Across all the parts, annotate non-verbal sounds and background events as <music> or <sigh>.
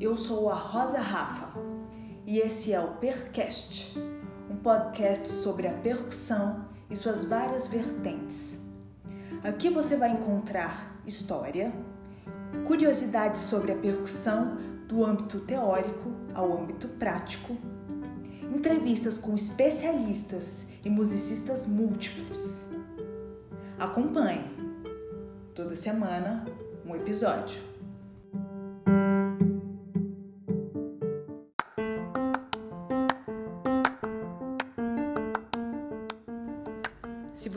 Eu sou a Rosa Rafa e esse é o Percast, um podcast sobre a percussão e suas várias vertentes. Aqui você vai encontrar história, curiosidades sobre a percussão do âmbito teórico ao âmbito prático, entrevistas com especialistas e musicistas múltiplos. Acompanhe toda semana um episódio.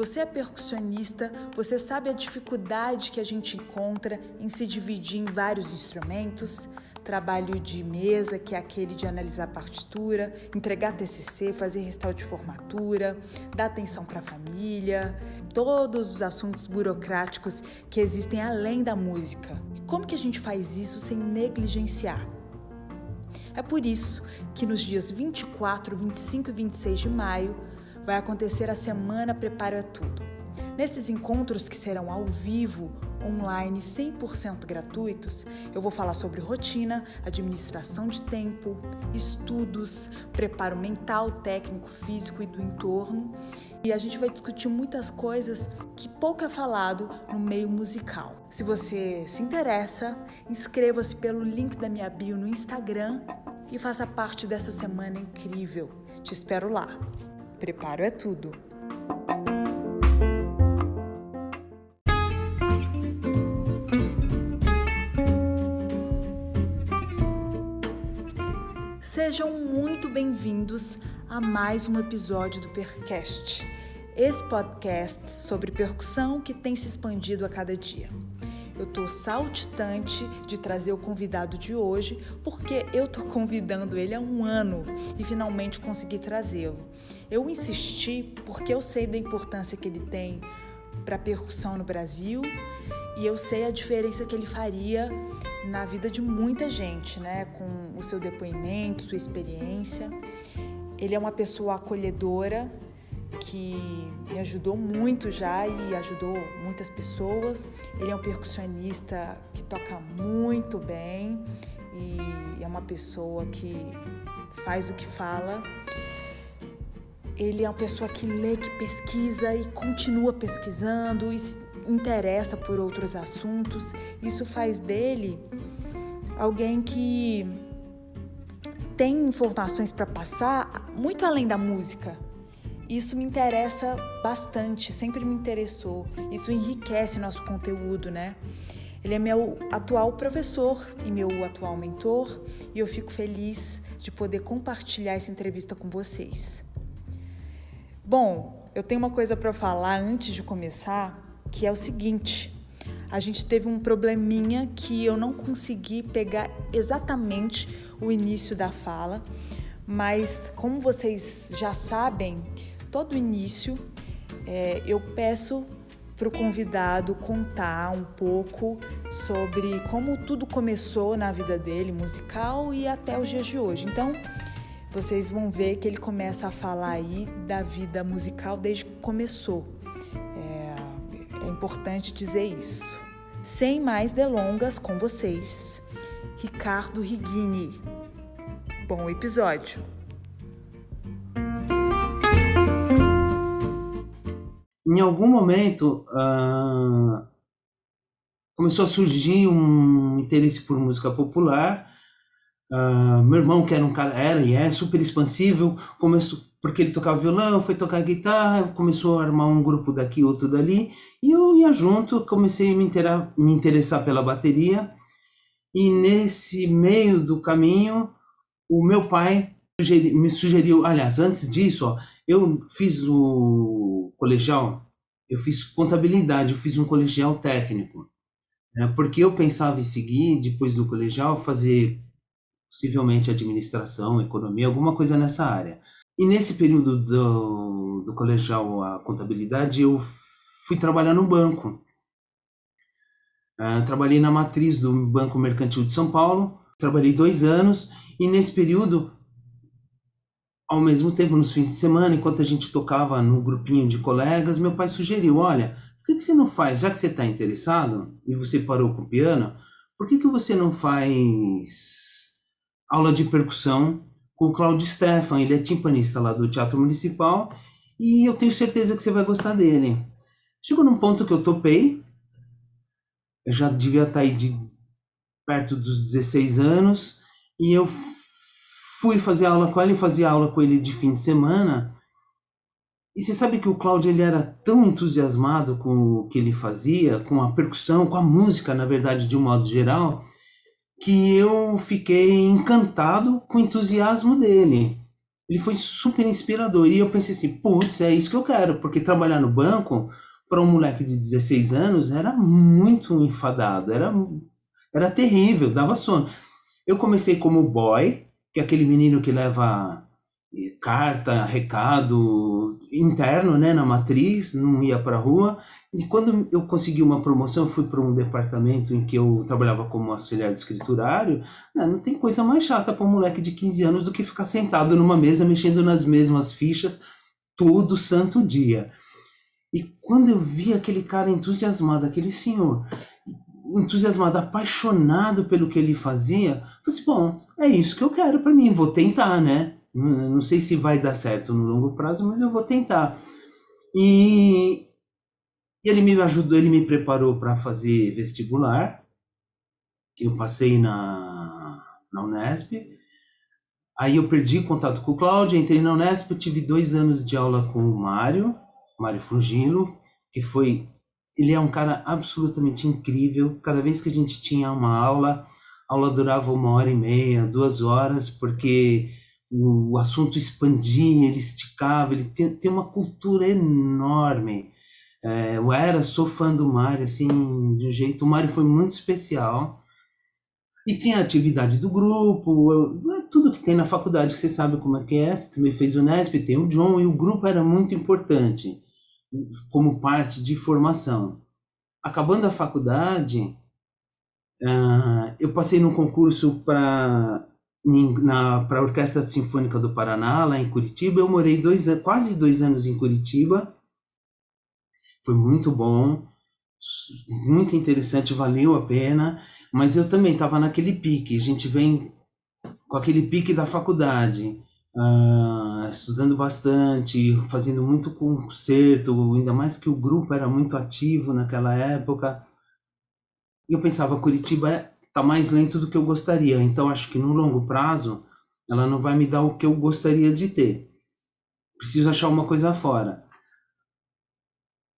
Você é percussionista, você sabe a dificuldade que a gente encontra em se dividir em vários instrumentos, trabalho de mesa, que é aquele de analisar partitura, entregar TCC, fazer restauro de formatura, dar atenção para a família, todos os assuntos burocráticos que existem além da música. Como que a gente faz isso sem negligenciar? É por isso que nos dias 24, 25 e 26 de maio vai acontecer a semana Preparo é Tudo. Nesses encontros que serão ao vivo, online 100% gratuitos, eu vou falar sobre rotina, administração de tempo, estudos, preparo mental, técnico, físico e do entorno. E a gente vai discutir muitas coisas que pouco é falado no meio musical. Se você se interessa, inscreva-se pelo link da minha bio no Instagram e faça parte dessa semana incrível. Te espero lá. Preparo é tudo. Sejam muito bem-vindos a mais um episódio do Percast, esse podcast sobre percussão que tem se expandido a cada dia. Eu tô saltitante de trazer o convidado de hoje, porque eu tô convidando ele há um ano e finalmente consegui trazê-lo. Eu insisti porque eu sei da importância que ele tem para a percussão no Brasil e eu sei a diferença que ele faria na vida de muita gente, né? Com o seu depoimento, sua experiência. Ele é uma pessoa acolhedora que me ajudou muito já e ajudou muitas pessoas. Ele é um percussionista que toca muito bem e é uma pessoa que faz o que fala. Ele é uma pessoa que lê, que pesquisa e continua pesquisando e se interessa por outros assuntos. Isso faz dele alguém que tem informações para passar muito além da música. Isso me interessa bastante, sempre me interessou. Isso enriquece nosso conteúdo, né? Ele é meu atual professor e meu atual mentor, e eu fico feliz de poder compartilhar essa entrevista com vocês. Bom, eu tenho uma coisa para falar antes de começar, que é o seguinte: a gente teve um probleminha que eu não consegui pegar exatamente o início da fala, mas como vocês já sabem, todo início é, eu peço para o convidado contar um pouco sobre como tudo começou na vida dele, musical e até os dias de hoje. Então, vocês vão ver que ele começa a falar aí da vida musical desde que começou. É, é importante dizer isso. Sem mais delongas com vocês, Ricardo Rigini. Bom episódio! Em algum momento uh, começou a surgir um interesse por música popular. Uh, meu irmão, que era um cara, era e é super expansível, começou porque ele tocava violão, foi tocar guitarra, começou a armar um grupo daqui, outro dali, e eu ia junto, comecei a me, interar, me interessar pela bateria, e nesse meio do caminho, o meu pai sugeri, me sugeriu, aliás, antes disso, ó, eu fiz o colegial, eu fiz contabilidade, eu fiz um colegial técnico, né, porque eu pensava em seguir, depois do colegial, fazer possivelmente administração, economia, alguma coisa nessa área. E nesse período do, do colegial a contabilidade, eu fui trabalhar no banco. Uh, trabalhei na matriz do Banco Mercantil de São Paulo, trabalhei dois anos, e nesse período, ao mesmo tempo, nos fins de semana, enquanto a gente tocava no grupinho de colegas, meu pai sugeriu: olha, por que, que você não faz, já que você está interessado e você parou com o piano, por que, que você não faz aula de percussão com o Claudio Stefan, ele é timpanista lá do Teatro Municipal e eu tenho certeza que você vai gostar dele. Chegou num ponto que eu topei, eu já devia estar aí de perto dos 16 anos e eu fui fazer aula com ele, fazia aula com ele de fim de semana. E você sabe que o Cláudio ele era tão entusiasmado com o que ele fazia, com a percussão, com a música, na verdade, de um modo geral, que eu fiquei encantado com o entusiasmo dele. Ele foi super inspirador e eu pensei assim, putz, é isso que eu quero, porque trabalhar no banco para um moleque de 16 anos era muito enfadado, era era terrível, dava sono. Eu comecei como boy, que é aquele menino que leva carta, recado interno, né, na matriz, não ia para a rua. E quando eu consegui uma promoção, fui para um departamento em que eu trabalhava como auxiliar de escriturário. Não, né, não tem coisa mais chata para um moleque de 15 anos do que ficar sentado numa mesa mexendo nas mesmas fichas todo santo dia. E quando eu vi aquele cara entusiasmado, aquele senhor, entusiasmado, apaixonado pelo que ele fazia, falei assim, bom, é isso que eu quero para mim, vou tentar, né? Não sei se vai dar certo no longo prazo, mas eu vou tentar. E ele me ajudou, ele me preparou para fazer vestibular. Eu passei na, na Unesp. Aí eu perdi contato com o Cláudio, entrei na Unesp, tive dois anos de aula com o Mário, Mário Frugilo, que foi. Ele é um cara absolutamente incrível. Cada vez que a gente tinha uma aula, a aula durava uma hora e meia, duas horas, porque o assunto expandia, ele esticava, ele tem, tem uma cultura enorme. É, eu era, sou fã do Mário, assim, de um jeito. O Mário foi muito especial. E tinha a atividade do grupo, eu, é tudo que tem na faculdade, que você sabe como é que é. Você também fez o Nesp, tem o John, e o grupo era muito importante como parte de formação. Acabando a faculdade, uh, eu passei no concurso para a Orquestra Sinfônica do Paraná, lá em Curitiba. Eu morei dois, quase dois anos em Curitiba. Foi muito bom, muito interessante, valeu a pena. Mas eu também estava naquele pique. A gente vem com aquele pique da faculdade, uh, estudando bastante, fazendo muito concerto, ainda mais que o grupo era muito ativo naquela época. E eu pensava, Curitiba é está mais lento do que eu gostaria. Então acho que no longo prazo ela não vai me dar o que eu gostaria de ter. Preciso achar uma coisa fora.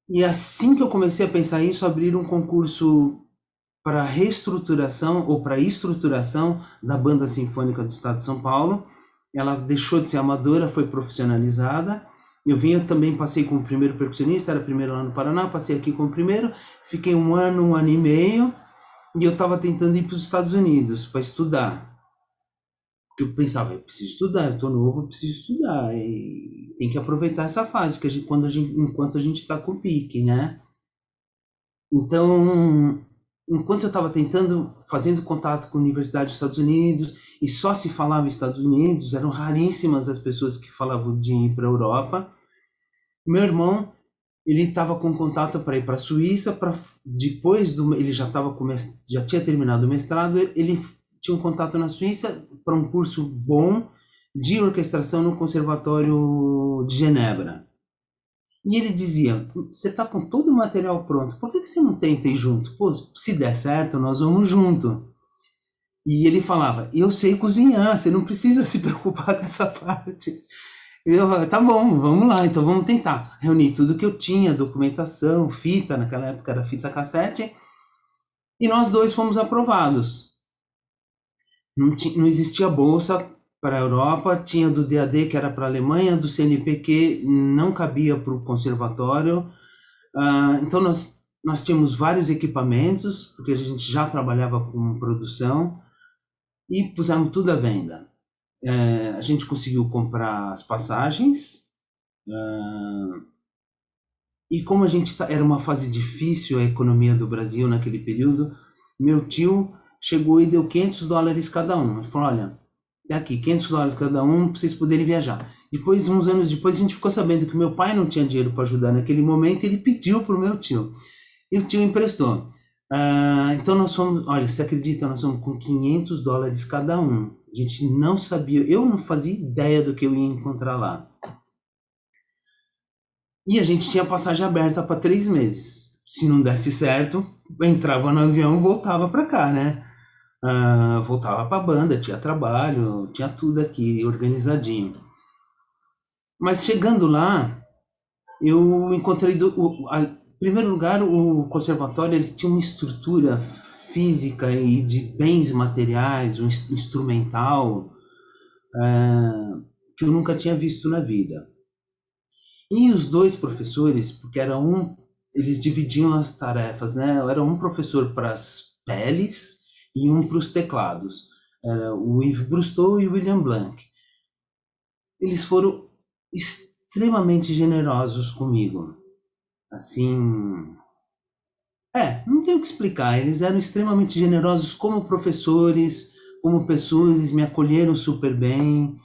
E assim que eu comecei a pensar isso, abrir um concurso para reestruturação ou para estruturação da Banda Sinfônica do Estado de São Paulo. Ela deixou de ser amadora, foi profissionalizada. Eu vim, eu também passei como primeiro percussionista, era primeiro lá no Paraná, passei aqui como primeiro, fiquei um ano, um ano e meio, e eu estava tentando ir para os Estados Unidos para estudar. Porque eu pensava, eu preciso estudar, eu estou novo, eu preciso estudar. E tem que aproveitar essa fase, que a gente, quando a gente, enquanto a gente está com pique, né? Então, enquanto eu estava tentando, fazendo contato com a Universidade dos Estados Unidos, e só se falava Estados Unidos, eram raríssimas as pessoas que falavam de ir para a Europa. Meu irmão ele estava com contato para ir para a Suíça, para depois do ele já estava já tinha terminado o mestrado, ele tinha um contato na Suíça para um curso bom de orquestração no Conservatório de Genebra. E ele dizia: Você está com todo o material pronto, por que, que você não tenta ir junto? Pô, se der certo, nós vamos junto. E ele falava: Eu sei cozinhar, você não precisa <laughs> se preocupar com essa parte. Eu, tá bom, vamos lá, então vamos tentar. Reuni tudo que eu tinha, documentação, fita, naquela época era fita cassete, e nós dois fomos aprovados. Não, não existia bolsa para a Europa, tinha do DAD que era para a Alemanha, do CNPq não cabia para o conservatório. Uh, então nós, nós tínhamos vários equipamentos, porque a gente já trabalhava com produção, e pusemos tudo à venda. É, a gente conseguiu comprar as passagens. Uh, e como a gente tá, era uma fase difícil a economia do Brasil naquele período, meu tio chegou e deu 500 dólares cada um. Ele falou: olha, é aqui, 500 dólares cada um para vocês poderem viajar. Depois, uns anos depois, a gente ficou sabendo que meu pai não tinha dinheiro para ajudar naquele momento, ele pediu para o meu tio. E o tio emprestou. Uh, então nós fomos, olha, você acredita, nós somos com 500 dólares cada um A gente não sabia, eu não fazia ideia do que eu ia encontrar lá. E a gente tinha passagem aberta para três meses. Se não desse certo, entrava no avião e voltava para cá, né? Uh, voltava para a banda, tinha trabalho, tinha tudo aqui organizadinho. Mas chegando lá, eu encontrei, do, o, a, em primeiro lugar, o conservatório ele tinha uma estrutura física e de bens materiais, um instrumental, uh, que eu nunca tinha visto na vida. E os dois professores, porque era um, eles dividiam as tarefas, né? Era um professor para as peles e um para os teclados. Era o Yves Brustou e o William Blanc. Eles foram extremamente generosos comigo. Assim, é, não tenho o que explicar. Eles eram extremamente generosos como professores, como pessoas, eles me acolheram super bem.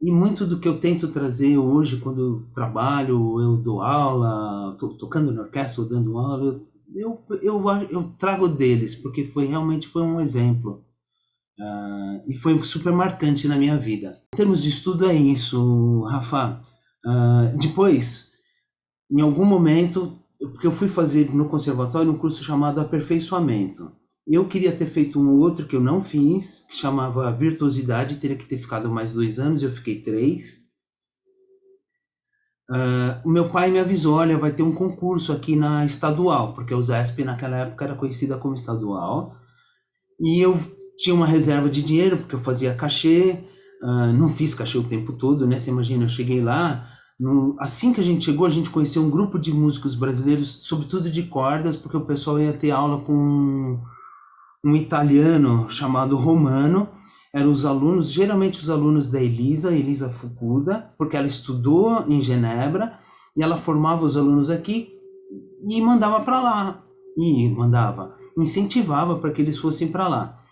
E muito do que eu tento trazer hoje, quando eu trabalho, eu dou aula, tô tocando na orquestra ou dando aula, eu, eu, eu, eu, trago deles, porque foi realmente foi um exemplo. Uh, e foi super marcante na minha vida. Em termos de estudo, é isso, Rafa. Uh, depois, em algum momento, porque eu fui fazer no conservatório um curso chamado Aperfeiçoamento. Eu queria ter feito um outro que eu não fiz, que chamava Virtuosidade, teria que ter ficado mais dois anos, eu fiquei três. Uh, o meu pai me avisou, olha, vai ter um concurso aqui na estadual, porque o ZESP naquela época era conhecida como estadual. E eu tinha uma reserva de dinheiro, porque eu fazia cachê, uh, não fiz cachê o tempo todo, né? Você imagina, eu cheguei lá, no, assim que a gente chegou, a gente conheceu um grupo de músicos brasileiros, sobretudo de cordas, porque o pessoal ia ter aula com um italiano chamado Romano. Eram os alunos, geralmente os alunos da Elisa, Elisa Fukuda, porque ela estudou em Genebra e ela formava os alunos aqui e mandava para lá. E mandava, incentivava para que eles fossem para lá.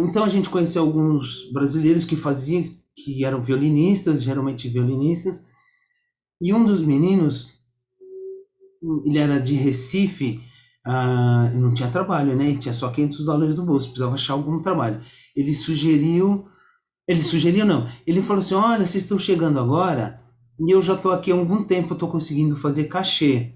Então a gente conheceu alguns brasileiros que faziam, que eram violinistas, geralmente violinistas, e um dos meninos, ele era de Recife, ah, não tinha trabalho, né? E tinha só 500 dólares no bolso, precisava achar algum trabalho. Ele sugeriu, ele sugeriu não, ele falou assim, olha, vocês estão chegando agora e eu já estou aqui há algum tempo, estou conseguindo fazer cachê.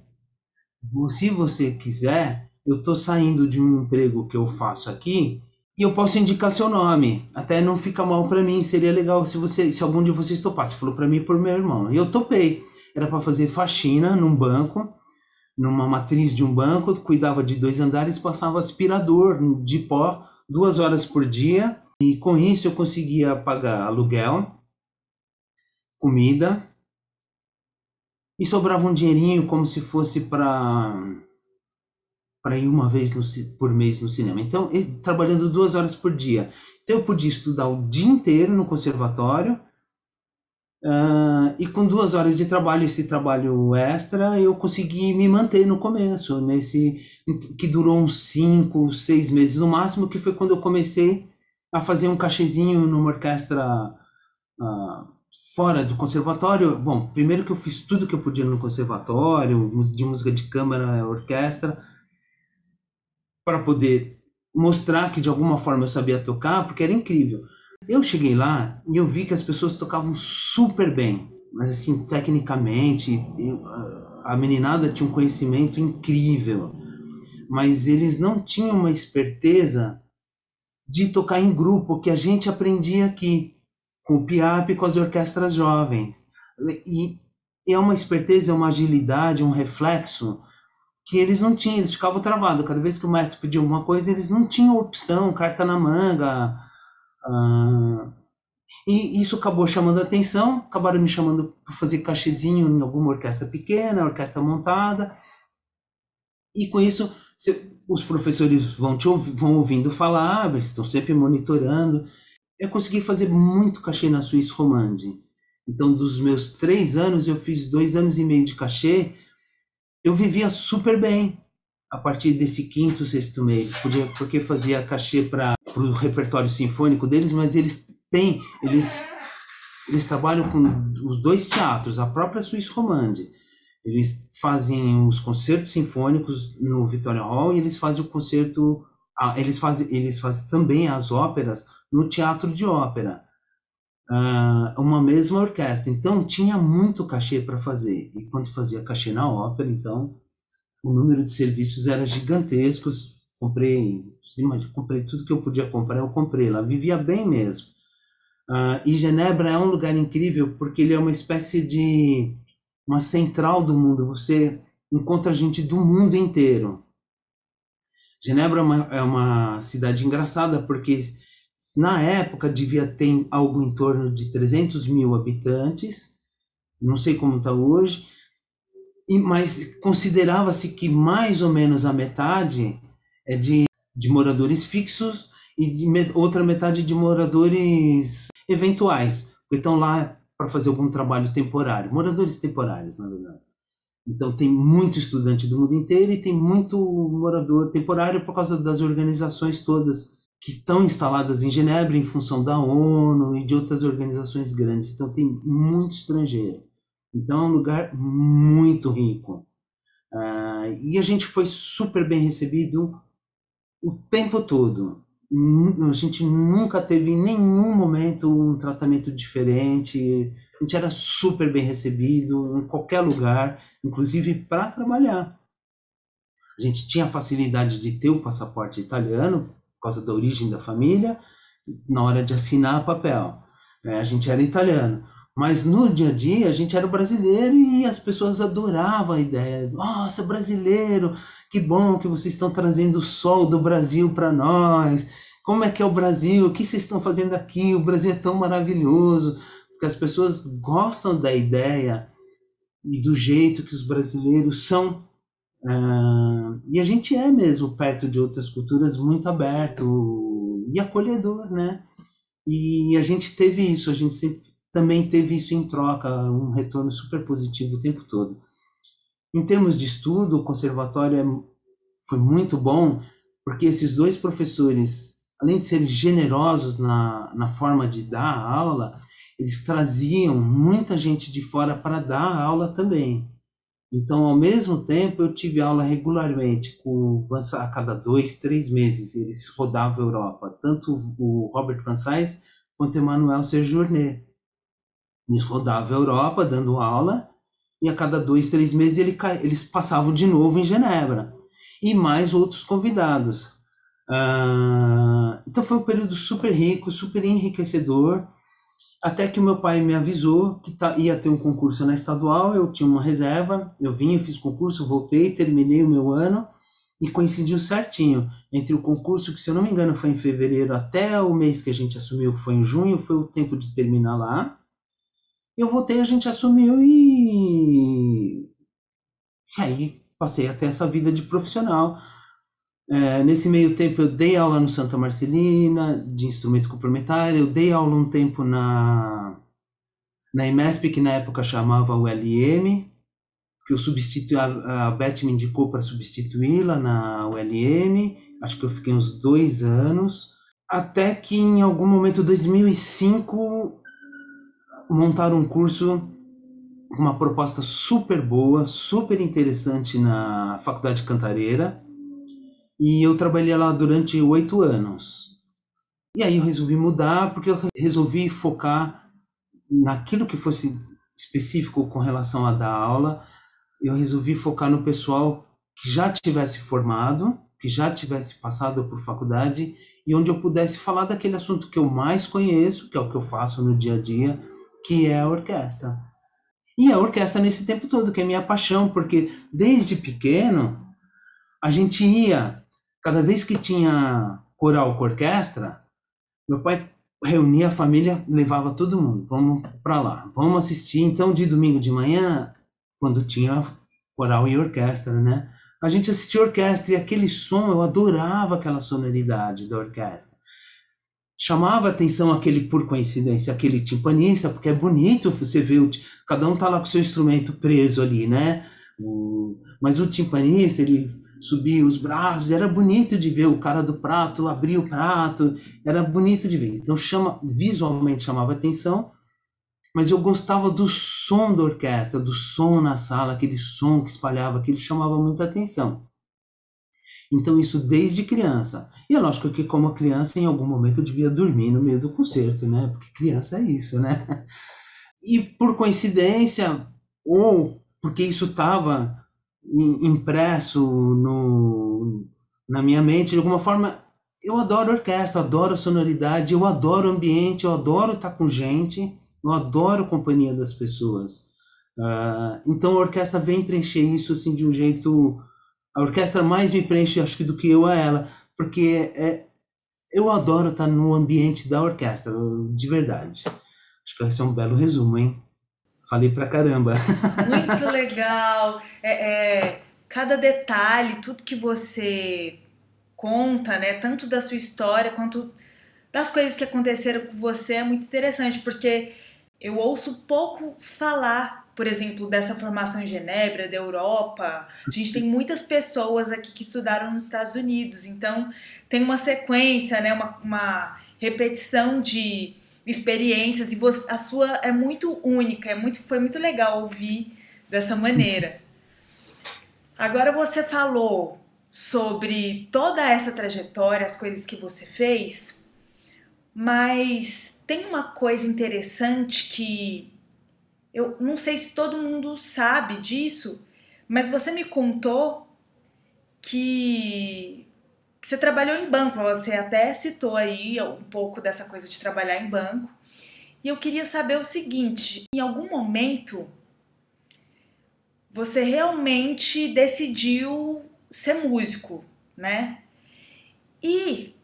Se você quiser, eu estou saindo de um emprego que eu faço aqui e eu posso indicar seu nome. Até não fica mal para mim, seria legal se você, se algum de vocês topasse. Falou para mim por meu irmão. E eu topei era para fazer faxina num banco, numa matriz de um banco, cuidava de dois andares, passava aspirador de pó duas horas por dia e com isso eu conseguia pagar aluguel, comida e sobrava um dinheirinho como se fosse para para ir uma vez no, por mês no cinema. Então, trabalhando duas horas por dia. Então, eu podia estudar o dia inteiro no conservatório Uh, e com duas horas de trabalho, esse trabalho extra, eu consegui me manter no começo, nesse que durou uns cinco, seis meses no máximo, que foi quando eu comecei a fazer um cachezinho numa orquestra uh, fora do conservatório. Bom, primeiro que eu fiz tudo que eu podia no conservatório, de música de câmara, orquestra, para poder mostrar que de alguma forma eu sabia tocar, porque era incrível. Eu cheguei lá e eu vi que as pessoas tocavam super bem, mas assim, tecnicamente, eu, a meninada tinha um conhecimento incrível, mas eles não tinham uma esperteza de tocar em grupo que a gente aprendia aqui, com o PIAP e com as orquestras jovens. E é uma esperteza, é uma agilidade, um reflexo que eles não tinham, eles ficavam travados. Cada vez que o mestre pedia alguma coisa, eles não tinham opção, carta na manga, ah, e isso acabou chamando atenção, acabaram me chamando para fazer cachezinho em alguma orquestra pequena, orquestra montada. E com isso, os professores vão, te vão ouvindo falar, eles estão sempre monitorando. Eu consegui fazer muito cachê na Suíça Romande. Então, dos meus três anos, eu fiz dois anos e meio de cachê. Eu vivia super bem a partir desse quinto, sexto mês, podia, porque fazia cachê para o repertório sinfônico deles, mas eles têm, eles, eles trabalham com os dois teatros, a própria Suíça Romande. Eles fazem os concertos sinfônicos no Victoria Hall e eles fazem o concerto eles fazem eles fazem também as óperas no teatro de ópera. Uh, uma mesma orquestra. Então tinha muito cachê para fazer. E quando fazia cachê na ópera então o número de serviços era gigantesco comprei comprei tudo que eu podia comprar eu comprei lá vivia bem mesmo. Uh, e Genebra é um lugar incrível porque ele é uma espécie de uma central do mundo você encontra gente do mundo inteiro. Genebra é uma, é uma cidade engraçada porque na época devia ter algo em torno de 300 mil habitantes, não sei como está hoje, mas considerava-se que mais ou menos a metade é de, de moradores fixos e outra metade de moradores eventuais, que estão lá para fazer algum trabalho temporário, moradores temporários, na verdade. Então tem muito estudante do mundo inteiro e tem muito morador temporário por causa das organizações todas que estão instaladas em Genebra em função da ONU e de outras organizações grandes. Então tem muito estrangeiro. Então é um lugar muito rico. Uh, e a gente foi super bem recebido o tempo todo. A gente nunca teve em nenhum momento um tratamento diferente. A gente era super bem recebido em qualquer lugar, inclusive para trabalhar. A gente tinha a facilidade de ter o passaporte italiano, por causa da origem da família, na hora de assinar papel. É, a gente era italiano. Mas no dia a dia a gente era brasileiro e as pessoas adoravam a ideia. Nossa, brasileiro, que bom que vocês estão trazendo o sol do Brasil para nós. Como é que é o Brasil? O que vocês estão fazendo aqui? O Brasil é tão maravilhoso. Porque as pessoas gostam da ideia e do jeito que os brasileiros são Uh, e a gente é mesmo, perto de outras culturas, muito aberto e acolhedor, né? E a gente teve isso, a gente sempre, também teve isso em troca, um retorno super positivo o tempo todo. Em termos de estudo, o conservatório é, foi muito bom, porque esses dois professores, além de serem generosos na, na forma de dar a aula, eles traziam muita gente de fora para dar a aula também. Então, ao mesmo tempo, eu tive aula regularmente com a cada dois, três meses. Eles rodavam a Europa, tanto o Robert Van quanto o Emmanuel Sejourné. Eles rodavam a Europa dando aula e a cada dois, três meses ele, eles passavam de novo em Genebra. E mais outros convidados. Uh, então foi um período super rico, super enriquecedor. Até que o meu pai me avisou que tá, ia ter um concurso na estadual, eu tinha uma reserva, eu vim, eu fiz concurso, voltei, terminei o meu ano e coincidiu certinho entre o concurso, que se eu não me engano foi em fevereiro, até o mês que a gente assumiu, que foi em junho, foi o tempo de terminar lá. Eu voltei, a gente assumiu e. E aí passei até essa vida de profissional. É, nesse meio tempo eu dei aula no Santa Marcelina de instrumento complementar, eu dei aula um tempo na na IMESP, que na época chamava ULM, que eu substituí, a, a Beth me indicou para substituí-la na ULM, acho que eu fiquei uns dois anos, até que em algum momento, 2005, montaram um curso uma proposta super boa, super interessante na Faculdade Cantareira, e eu trabalhei lá durante oito anos. E aí eu resolvi mudar porque eu resolvi focar naquilo que fosse específico com relação a dar aula. Eu resolvi focar no pessoal que já tivesse formado, que já tivesse passado por faculdade e onde eu pudesse falar daquele assunto que eu mais conheço, que é o que eu faço no dia a dia, que é a orquestra. E a orquestra nesse tempo todo, que é minha paixão, porque desde pequeno a gente ia cada vez que tinha coral com orquestra, meu pai reunia a família, levava todo mundo, vamos para lá, vamos assistir. Então, de domingo de manhã, quando tinha coral e orquestra, né? A gente assistia orquestra e aquele som, eu adorava aquela sonoridade da orquestra. Chamava atenção aquele, por coincidência, aquele timpanista, porque é bonito você ver, o, cada um tá lá com seu instrumento preso ali, né? O, mas o timpanista, ele subia os braços, era bonito de ver o cara do prato abrir o prato, era bonito de ver. Então chama, visualmente chamava atenção, mas eu gostava do som da orquestra, do som na sala, aquele som que espalhava, aquilo chamava muita atenção. Então, isso desde criança. E é lógico que, como criança, em algum momento eu devia dormir no meio do concerto, né? Porque criança é isso, né? E por coincidência, ou porque isso estava impresso no, na minha mente, de alguma forma, eu adoro orquestra, adoro sonoridade, eu adoro ambiente, eu adoro estar com gente, eu adoro companhia das pessoas. Uh, então a orquestra vem preencher isso assim de um jeito a orquestra mais me preenche, acho que, do que eu a ela, porque é, eu adoro estar no ambiente da orquestra, de verdade. Acho que esse é um belo resumo, hein? Falei pra caramba. <laughs> Muito legal. É, é, cada detalhe, tudo que você conta, né? Tanto da sua história quanto das coisas que aconteceram com você é muito interessante, porque eu ouço pouco falar por exemplo, dessa formação em Genebra, da Europa. A gente tem muitas pessoas aqui que estudaram nos Estados Unidos, então tem uma sequência, né, uma, uma repetição de experiências e você, a sua é muito única, é muito, foi muito legal ouvir dessa maneira. Agora você falou sobre toda essa trajetória, as coisas que você fez, mas tem uma coisa interessante que eu não sei se todo mundo sabe disso, mas você me contou que, você trabalhou em banco. Você até citou aí um pouco dessa coisa de trabalhar em banco. E eu queria saber o seguinte: em algum momento você realmente decidiu ser músico, né? E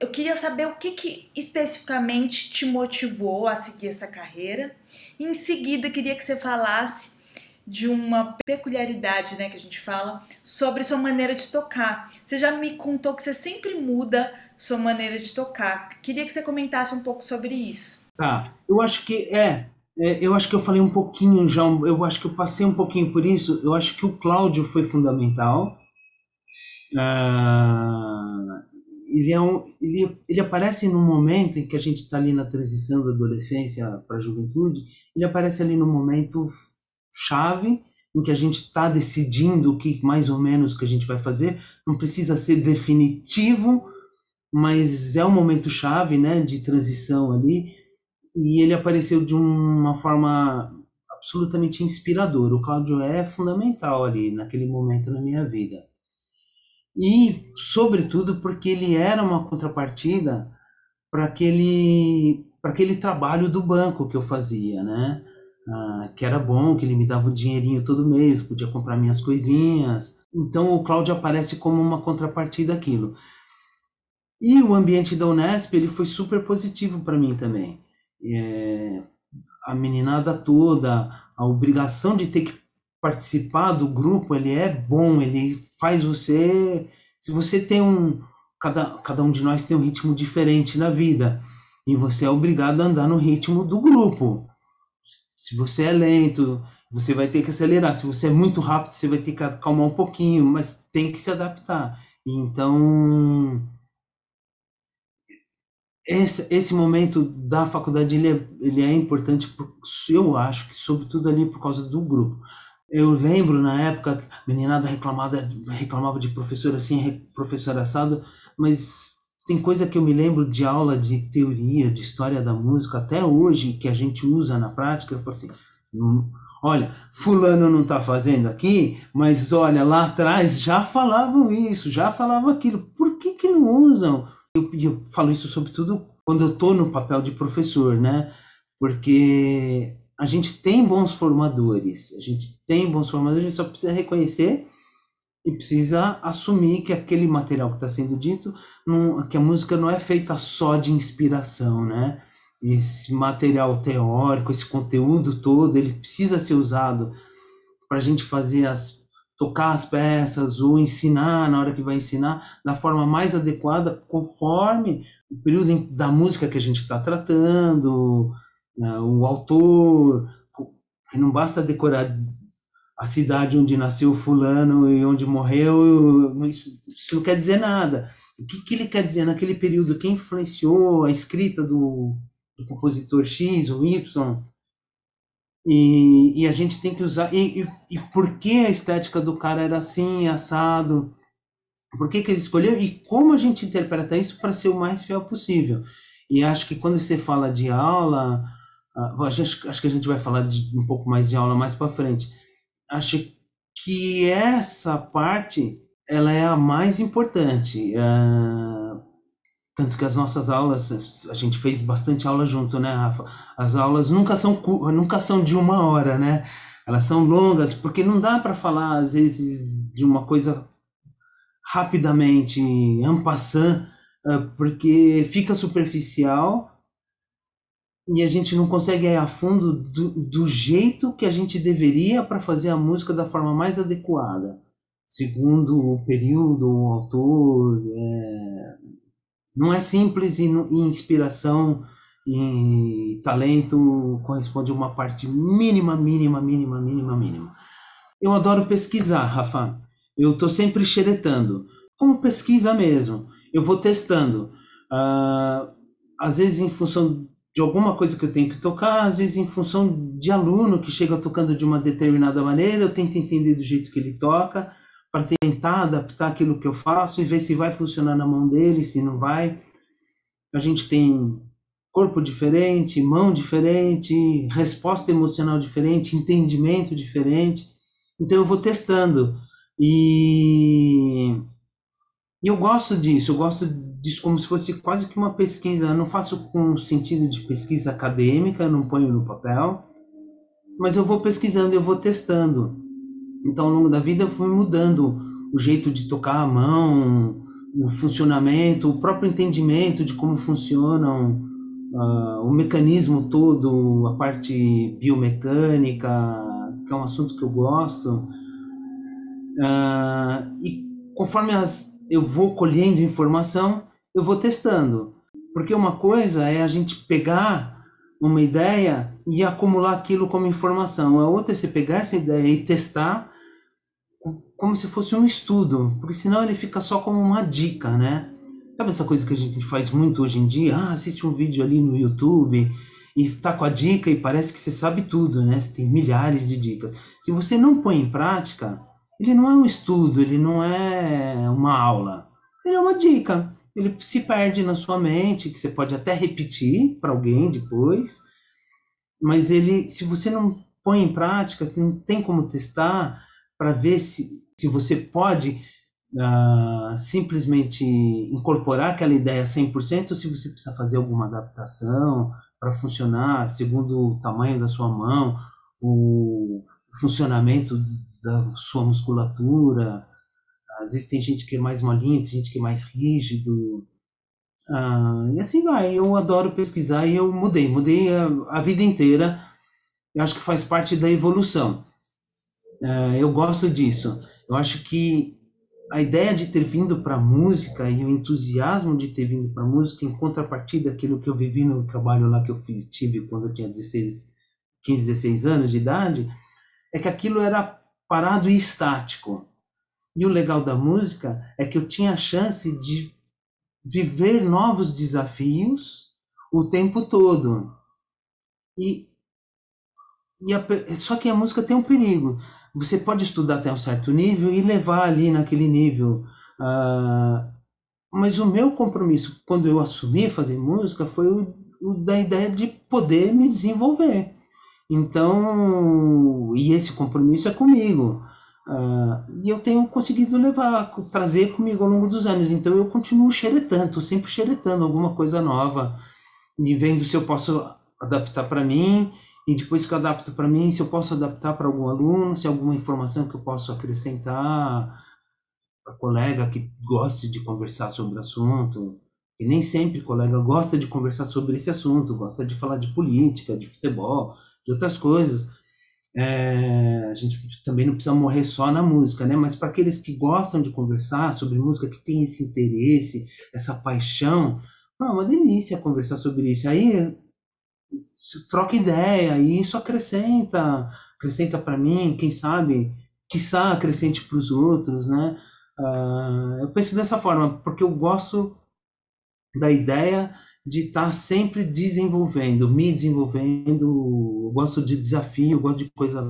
eu queria saber o que, que especificamente te motivou a seguir essa carreira. E em seguida, queria que você falasse de uma peculiaridade, né, que a gente fala, sobre sua maneira de tocar. Você já me contou que você sempre muda sua maneira de tocar. Queria que você comentasse um pouco sobre isso. Tá, eu acho que é, é eu acho que eu falei um pouquinho já, eu acho que eu passei um pouquinho por isso. Eu acho que o Cláudio foi fundamental. Uh, ele, é um, ele, ele aparece num momento em que a gente está ali na transição da adolescência para a juventude, ele aparece ali no momento chave em que a gente está decidindo o que mais ou menos que a gente vai fazer, não precisa ser definitivo, mas é um momento chave, né, de transição ali, e ele apareceu de uma forma absolutamente inspiradora. O Cláudio é fundamental ali naquele momento na minha vida e, sobretudo, porque ele era uma contrapartida para aquele, para aquele trabalho do banco que eu fazia, né? Ah, que era bom, que ele me dava o dinheirinho todo mês, podia comprar minhas coisinhas. Então o Cláudio aparece como uma contrapartida daquilo. E o ambiente da Unesp ele foi super positivo para mim também. É, a meninada toda, a obrigação de ter que participar do grupo, ele é bom, ele faz você. Se você tem um. Cada, cada um de nós tem um ritmo diferente na vida. E você é obrigado a andar no ritmo do grupo. Se você é lento, você vai ter que acelerar. Se você é muito rápido, você vai ter que acalmar um pouquinho, mas tem que se adaptar. Então, esse, esse momento da faculdade ele é, ele é importante, eu acho que sobretudo ali por causa do grupo. Eu lembro na época, meninada reclamada, reclamava de professor assim, professor assado, mas tem coisa que eu me lembro de aula de teoria, de história da música, até hoje, que a gente usa na prática. Eu falo assim: olha, Fulano não está fazendo aqui, mas olha, lá atrás já falavam isso, já falavam aquilo, por que, que não usam? Eu, eu falo isso sobretudo quando eu estou no papel de professor, né? Porque a gente tem bons formadores, a gente tem bons formadores, a gente só precisa reconhecer e precisa assumir que aquele material que está sendo dito, não, que a música não é feita só de inspiração, né? Esse material teórico, esse conteúdo todo, ele precisa ser usado para a gente fazer as tocar as peças ou ensinar na hora que vai ensinar da forma mais adequada conforme o período da música que a gente está tratando, o autor, não basta decorar a cidade onde nasceu fulano e onde morreu, isso, isso não quer dizer nada. O que, que, ele quer dizer naquele período? Quem influenciou a escrita do, do compositor X ou Y? E, e, a gente tem que usar. E, e, e por que a estética do cara era assim, assado? por que, que ele escolheu e como a gente interpreta isso para ser o mais fiel possível. E acho que quando você fala de aula, uh, acho, acho que a gente vai falar de um pouco mais de aula mais para frente. Acho que essa parte ela é a mais importante. Uh, tanto que as nossas aulas, a gente fez bastante aula junto, né, Rafa? As aulas nunca são, nunca são de uma hora, né? Elas são longas, porque não dá para falar, às vezes, de uma coisa rapidamente, en passant, ah, porque fica superficial e a gente não consegue ir a fundo do, do jeito que a gente deveria para fazer a música da forma mais adequada, segundo o período, o autor, é, não é simples e, e inspiração e talento corresponde a uma parte mínima, mínima, mínima, mínima, mínima. Eu adoro pesquisar, Rafa. Eu estou sempre xeretando. Como pesquisa mesmo. Eu vou testando. Uh, às vezes em função de alguma coisa que eu tenho que tocar, às vezes em função de aluno que chega tocando de uma determinada maneira, eu tento entender do jeito que ele toca para tentar adaptar aquilo que eu faço e ver se vai funcionar na mão dele, se não vai. A gente tem corpo diferente, mão diferente, resposta emocional diferente, entendimento diferente. Então eu vou testando. E, eu gosto disso, eu gosto disso como se fosse quase que uma pesquisa. Eu não faço com sentido de pesquisa acadêmica, não ponho no papel, mas eu vou pesquisando, eu vou testando. Então, ao longo da vida, eu fui mudando o jeito de tocar a mão, o funcionamento, o próprio entendimento de como funcionam uh, o mecanismo todo, a parte biomecânica, que é um assunto que eu gosto. Uh, e conforme as, eu vou colhendo informação, eu vou testando. Porque uma coisa é a gente pegar uma ideia e acumular aquilo como informação. A outra é você pegar essa ideia e testar como se fosse um estudo, porque senão ele fica só como uma dica, né? Sabe essa coisa que a gente faz muito hoje em dia? Ah, assiste um vídeo ali no YouTube e tá com a dica e parece que você sabe tudo, né? Você tem milhares de dicas. Se você não põe em prática, ele não é um estudo, ele não é uma aula. Ele é uma dica. Ele se perde na sua mente, que você pode até repetir para alguém depois, mas ele, se você não põe em prática, você não tem como testar para ver se se você pode uh, simplesmente incorporar aquela ideia 100% ou se você precisa fazer alguma adaptação para funcionar segundo o tamanho da sua mão, o funcionamento da sua musculatura. Às vezes tem gente que é mais molinha, tem gente que é mais rígido. Uh, e assim vai. Eu adoro pesquisar e eu mudei. Mudei a, a vida inteira. Eu acho que faz parte da evolução. Uh, eu gosto disso. Eu acho que a ideia de ter vindo para a música e o entusiasmo de ter vindo para a música, em contrapartida daquilo que eu vivi no trabalho lá que eu fiz, tive quando eu tinha 16, 15, 16 anos de idade, é que aquilo era parado e estático. E o legal da música é que eu tinha a chance de viver novos desafios o tempo todo. E, e a, só que a música tem um perigo você pode estudar até um certo nível e levar ali naquele nível. Uh, mas o meu compromisso, quando eu assumi fazer música, foi o, o da ideia de poder me desenvolver. Então, e esse compromisso é comigo. Uh, e eu tenho conseguido levar, trazer comigo ao longo dos anos. Então eu continuo xeretando, sempre xeretando alguma coisa nova e vendo se eu posso adaptar para mim e depois que eu adapto para mim, se eu posso adaptar para algum aluno, se alguma informação que eu posso acrescentar para colega que goste de conversar sobre o assunto. E nem sempre colega gosta de conversar sobre esse assunto, gosta de falar de política, de futebol, de outras coisas. É, a gente também não precisa morrer só na música, né? Mas para aqueles que gostam de conversar sobre música, que tem esse interesse, essa paixão, é uma delícia conversar sobre isso. Aí troca ideia e isso acrescenta, acrescenta para mim, quem sabe, quiçá acrescente para os outros, né? Uh, eu penso dessa forma, porque eu gosto da ideia de estar tá sempre desenvolvendo, me desenvolvendo, eu gosto de desafio, eu gosto de coisa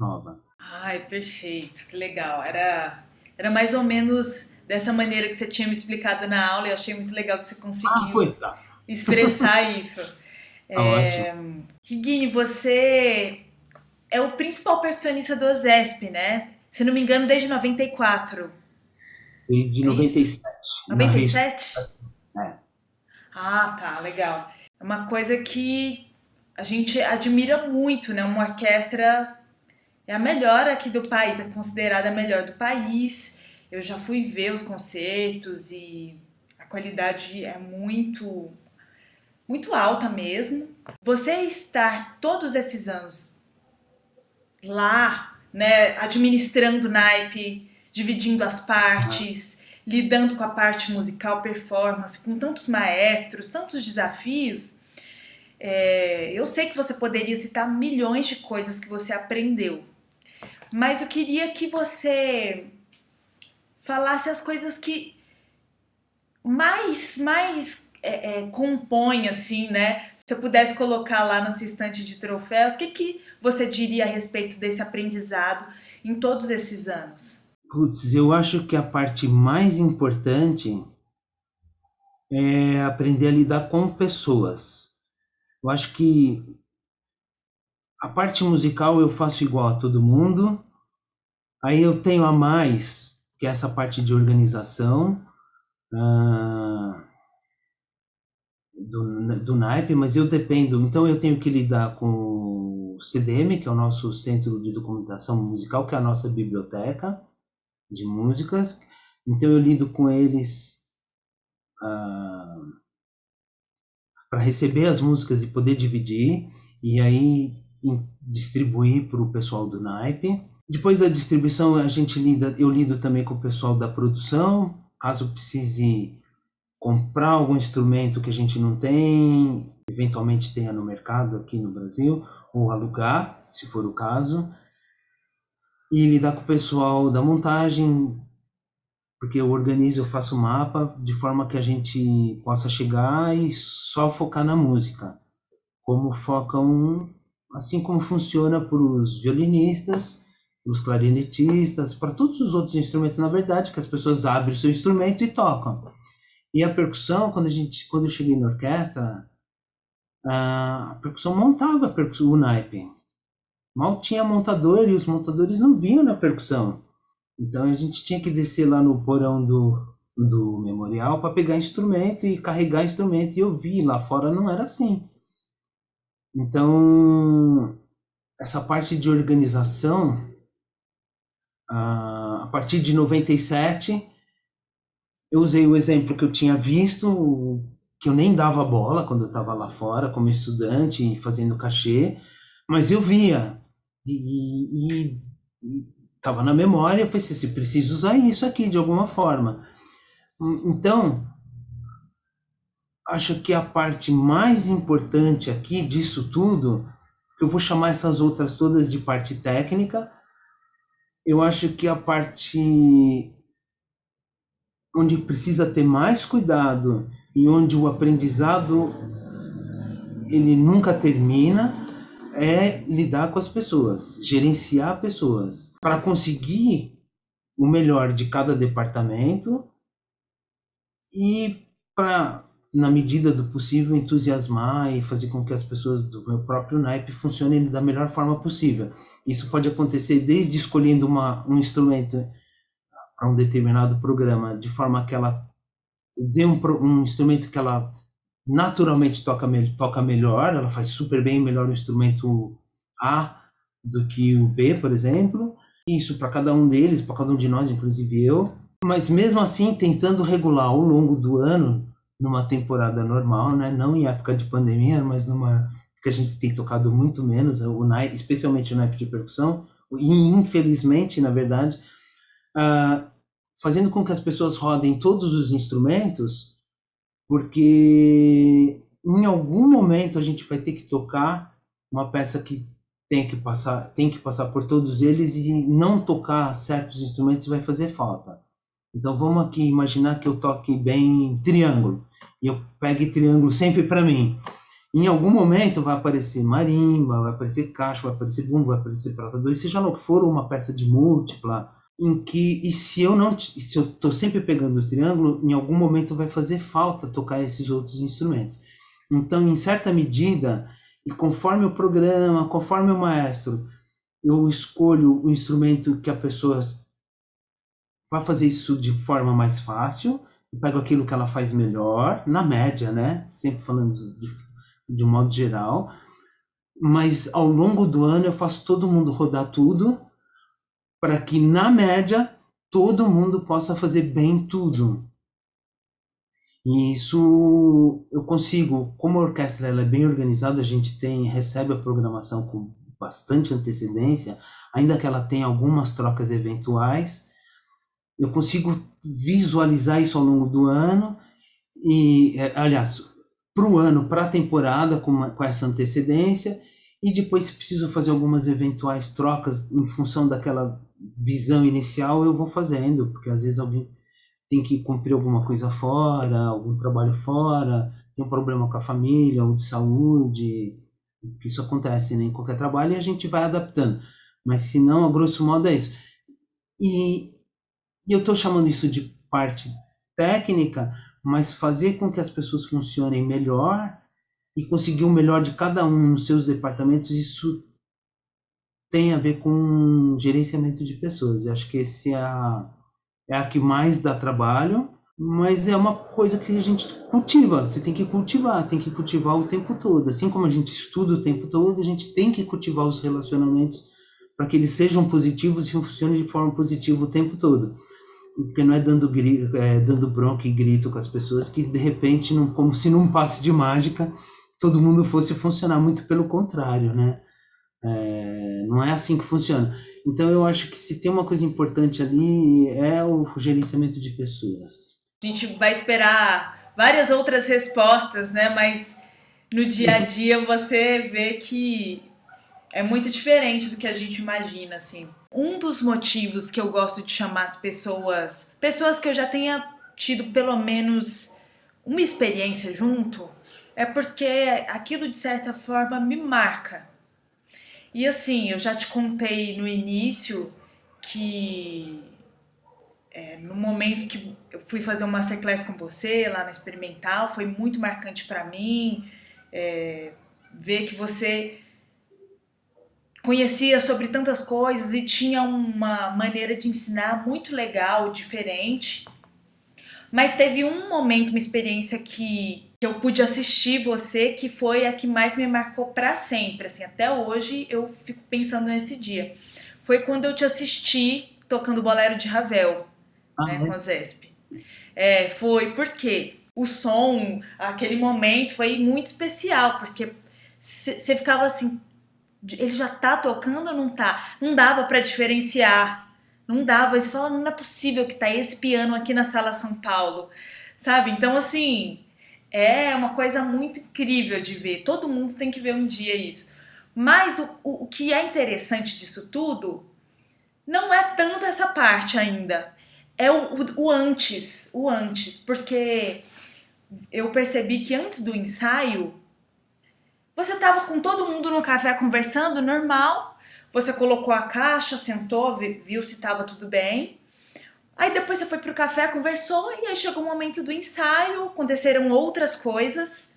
nova. Ai, perfeito, que legal. Era, era mais ou menos dessa maneira que você tinha me explicado na aula. Eu achei muito legal que você conseguiu ah, tá. expressar <laughs> isso. Tá é, Higuini, você é o principal percussionista do OZESP, né? Se não me engano, desde 94. Desde é 97. 97? Ah, tá, legal. É uma coisa que a gente admira muito, né? Uma orquestra é a melhor aqui do país, é considerada a melhor do país. Eu já fui ver os concertos e a qualidade é muito muito alta mesmo. Você estar todos esses anos lá, né, administrando o naipe, dividindo as partes, lidando com a parte musical, performance, com tantos maestros, tantos desafios, é, eu sei que você poderia citar milhões de coisas que você aprendeu, mas eu queria que você falasse as coisas que mais, mais é, é, assim, né? Se eu pudesse colocar lá no seu estante de troféus, o que, que você diria a respeito desse aprendizado em todos esses anos? Putz, eu acho que a parte mais importante é aprender a lidar com pessoas. Eu acho que a parte musical eu faço igual a todo mundo. Aí eu tenho a mais, que é essa parte de organização. Uh, do, do naipe, mas eu dependo, então eu tenho que lidar com o CDM, que é o nosso Centro de Documentação Musical, que é a nossa biblioteca de músicas, então eu lido com eles ah, para receber as músicas e poder dividir, e aí distribuir para o pessoal do naipe. Depois da distribuição, a gente lida, eu lido também com o pessoal da produção, caso precise comprar algum instrumento que a gente não tem, eventualmente tenha no mercado aqui no Brasil, ou alugar, se for o caso, e lidar com o pessoal da montagem, porque eu organizo, eu faço o mapa de forma que a gente possa chegar e só focar na música, como focam, assim como funciona para os violinistas, os clarinetistas, para todos os outros instrumentos, na verdade, que as pessoas abrem o seu instrumento e tocam. E a percussão, quando, a gente, quando eu cheguei na orquestra, a percussão montava a percussão, o naipe. Mal tinha montador e os montadores não vinham na percussão. Então a gente tinha que descer lá no porão do, do memorial para pegar instrumento e carregar instrumento. E eu vi, lá fora não era assim. Então, essa parte de organização, a partir de 97, eu usei o exemplo que eu tinha visto, que eu nem dava bola quando eu estava lá fora como estudante, fazendo cachê, mas eu via e estava na memória, eu pensei, se preciso usar isso aqui de alguma forma. Então, acho que a parte mais importante aqui disso tudo, eu vou chamar essas outras todas de parte técnica, eu acho que a parte onde precisa ter mais cuidado e onde o aprendizado ele nunca termina é lidar com as pessoas, gerenciar pessoas para conseguir o melhor de cada departamento e para na medida do possível entusiasmar e fazer com que as pessoas do meu próprio naipe funcionem da melhor forma possível. Isso pode acontecer desde escolhendo uma, um instrumento a um determinado programa de forma que ela dê um, um instrumento que ela naturalmente toca, toca melhor, ela faz super bem melhor o instrumento A do que o B, por exemplo. Isso para cada um deles, para cada um de nós, inclusive eu. Mas mesmo assim, tentando regular ao longo do ano, numa temporada normal, né? não em época de pandemia, mas numa que a gente tem tocado muito menos, o especialmente o naipe de percussão, e infelizmente, na verdade, uh, fazendo com que as pessoas rodem todos os instrumentos, porque em algum momento a gente vai ter que tocar uma peça que tem que passar, tem que passar por todos eles e não tocar certos instrumentos vai fazer falta. Então vamos aqui imaginar que eu toque bem triângulo e eu pegue triângulo sempre para mim. Em algum momento vai aparecer marimba, vai aparecer caixa, vai aparecer bumbo, vai aparecer prata 2, seja lá o que for, uma peça de múltipla, em que e se eu não se eu tô sempre pegando o triângulo, em algum momento vai fazer falta tocar esses outros instrumentos. Então, em certa medida, e conforme o programa, conforme o maestro, eu escolho o instrumento que a pessoa vai fazer isso de forma mais fácil, eu pego aquilo que ela faz melhor, na média, né? Sempre falando de, de um modo geral. Mas ao longo do ano eu faço todo mundo rodar tudo, para que na média todo mundo possa fazer bem tudo. E isso eu consigo, como a orquestra ela é bem organizada, a gente tem recebe a programação com bastante antecedência, ainda que ela tenha algumas trocas eventuais, eu consigo visualizar isso ao longo do ano e, é, aliás, para o ano, para a temporada, com, uma, com essa antecedência, e depois, preciso fazer algumas eventuais trocas em função daquela visão inicial, eu vou fazendo, porque às vezes alguém tem que cumprir alguma coisa fora, algum trabalho fora, tem um problema com a família ou de saúde, isso acontece né, em qualquer trabalho e a gente vai adaptando. Mas se não, a grosso modo é isso. E, eu estou chamando isso de parte técnica, mas fazer com que as pessoas funcionem melhor e conseguir o melhor de cada um nos seus departamentos, isso tem a ver com gerenciamento de pessoas. Eu acho que esse é a, é a que mais dá trabalho, mas é uma coisa que a gente cultiva. Você tem que cultivar, tem que cultivar o tempo todo. Assim como a gente estuda o tempo todo, a gente tem que cultivar os relacionamentos para que eles sejam positivos e funcionem de forma positiva o tempo todo. Porque não é dando, é, dando bronca e grito com as pessoas que de repente, não, como se num passe de mágica, todo mundo fosse funcionar. Muito pelo contrário, né? É, não é assim que funciona. Então eu acho que se tem uma coisa importante ali é o gerenciamento de pessoas a gente vai esperar várias outras respostas, né? Mas no dia a dia você vê que é muito diferente do que a gente imagina, assim. Um dos motivos que eu gosto de chamar as pessoas, pessoas que eu já tenha tido pelo menos uma experiência junto, é porque aquilo de certa forma me marca. E assim, eu já te contei no início que é, no momento que eu fui fazer um masterclass com você lá na Experimental, foi muito marcante para mim é, ver que você conhecia sobre tantas coisas e tinha uma maneira de ensinar muito legal, diferente. Mas teve um momento, uma experiência que, que eu pude assistir você, que foi a que mais me marcou para sempre. Assim, até hoje eu fico pensando nesse dia. Foi quando eu te assisti tocando Bolero de Ravel ah, né, é? com a Zesp. É, foi porque o som, aquele momento foi muito especial, porque você ficava assim, ele já tá tocando ou não tá? Não dava para diferenciar. Não dava. Você fala, não é possível que tá esse piano aqui na sala São Paulo. Sabe? Então, assim, é uma coisa muito incrível de ver. Todo mundo tem que ver um dia isso. Mas o, o, o que é interessante disso tudo não é tanto essa parte ainda é o, o, o antes, o antes, porque eu percebi que antes do ensaio você tava com todo mundo no café conversando normal, você colocou a caixa, sentou, viu se tava tudo bem. Aí depois você foi pro café, conversou e aí chegou o momento do ensaio, aconteceram outras coisas.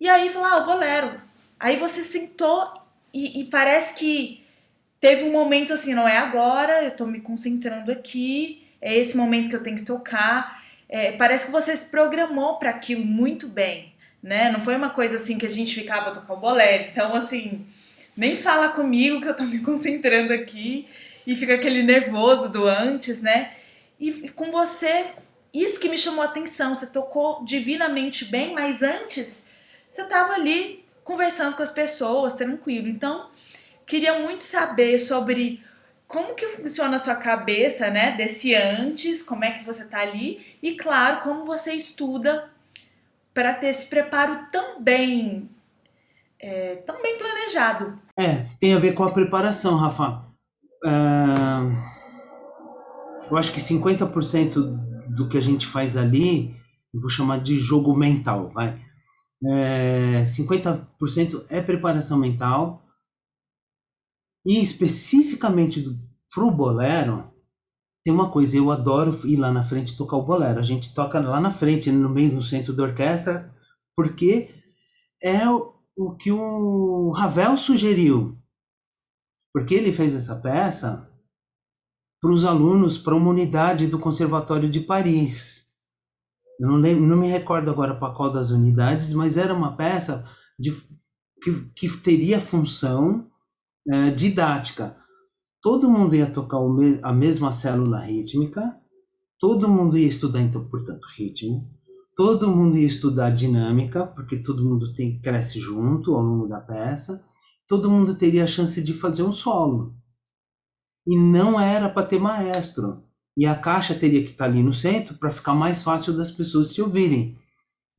E aí falou, ah, o bolero. Aí você sentou e, e parece que teve um momento assim, não é agora, eu tô me concentrando aqui é esse momento que eu tenho que tocar. É, parece que você se programou para aquilo muito bem, né? Não foi uma coisa assim que a gente ficava tocar o bolero. Então, assim, nem fala comigo que eu tô me concentrando aqui e fica aquele nervoso do antes, né? E, e com você, isso que me chamou a atenção. Você tocou divinamente bem, mas antes você tava ali conversando com as pessoas, tranquilo. Então, queria muito saber sobre como que funciona a sua cabeça, né, desse antes, como é que você tá ali e claro, como você estuda para ter esse preparo tão bem é, tão bem planejado. É, tem a ver com a preparação, Rafa. Uh, eu acho que 50% do que a gente faz ali, eu vou chamar de jogo mental, vai. É, 50% é preparação mental, e especificamente para o bolero, tem uma coisa, eu adoro ir lá na frente tocar o bolero. A gente toca lá na frente, no meio do centro da orquestra, porque é o, o que o Ravel sugeriu. Porque ele fez essa peça para os alunos, para uma unidade do Conservatório de Paris. Eu não, lembro, não me recordo agora para qual das unidades, mas era uma peça de, que, que teria função é, didática. Todo mundo ia tocar me, a mesma célula rítmica, todo mundo ia estudar, então, portanto, ritmo, todo mundo ia estudar dinâmica, porque todo mundo tem, cresce junto ao longo da peça, todo mundo teria a chance de fazer um solo. E não era para ter maestro. E a caixa teria que estar tá ali no centro para ficar mais fácil das pessoas se ouvirem.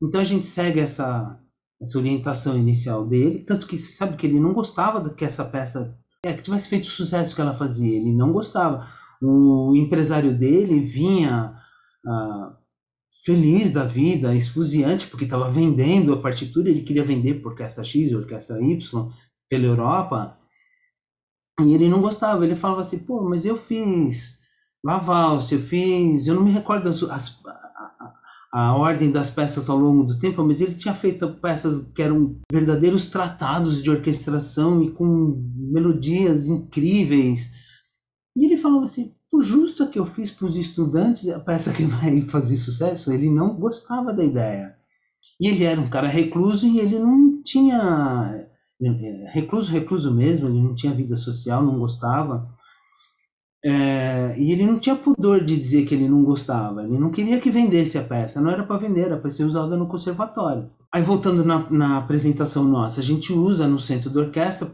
Então a gente segue essa, essa orientação inicial dele, tanto que você sabe que ele não gostava que essa peça é, que tivesse feito o sucesso que ela fazia, ele não gostava. O empresário dele vinha ah, feliz da vida, esfuziante, porque estava vendendo a partitura, ele queria vender por orquestra X, orquestra Y, pela Europa, e ele não gostava, ele falava assim, pô, mas eu fiz Laval, eu fiz, eu não me recordo as, as, a, a, ordem das peças ao longo do tempo, mas ele tinha feito peças que eram verdadeiros tratados de orquestração e com melodias incríveis. E ele falava assim, o justo que eu fiz para os estudantes, a peça que vai fazer sucesso, ele não gostava da ideia. E ele era um cara recluso e ele não tinha é, recluso, recluso mesmo, ele não tinha vida social, não gostava. É, e ele não tinha pudor de dizer que ele não gostava, ele não queria que vendesse a peça, não era para vender, era para ser usada no conservatório. Aí voltando na, na apresentação nossa, a gente usa no centro da orquestra,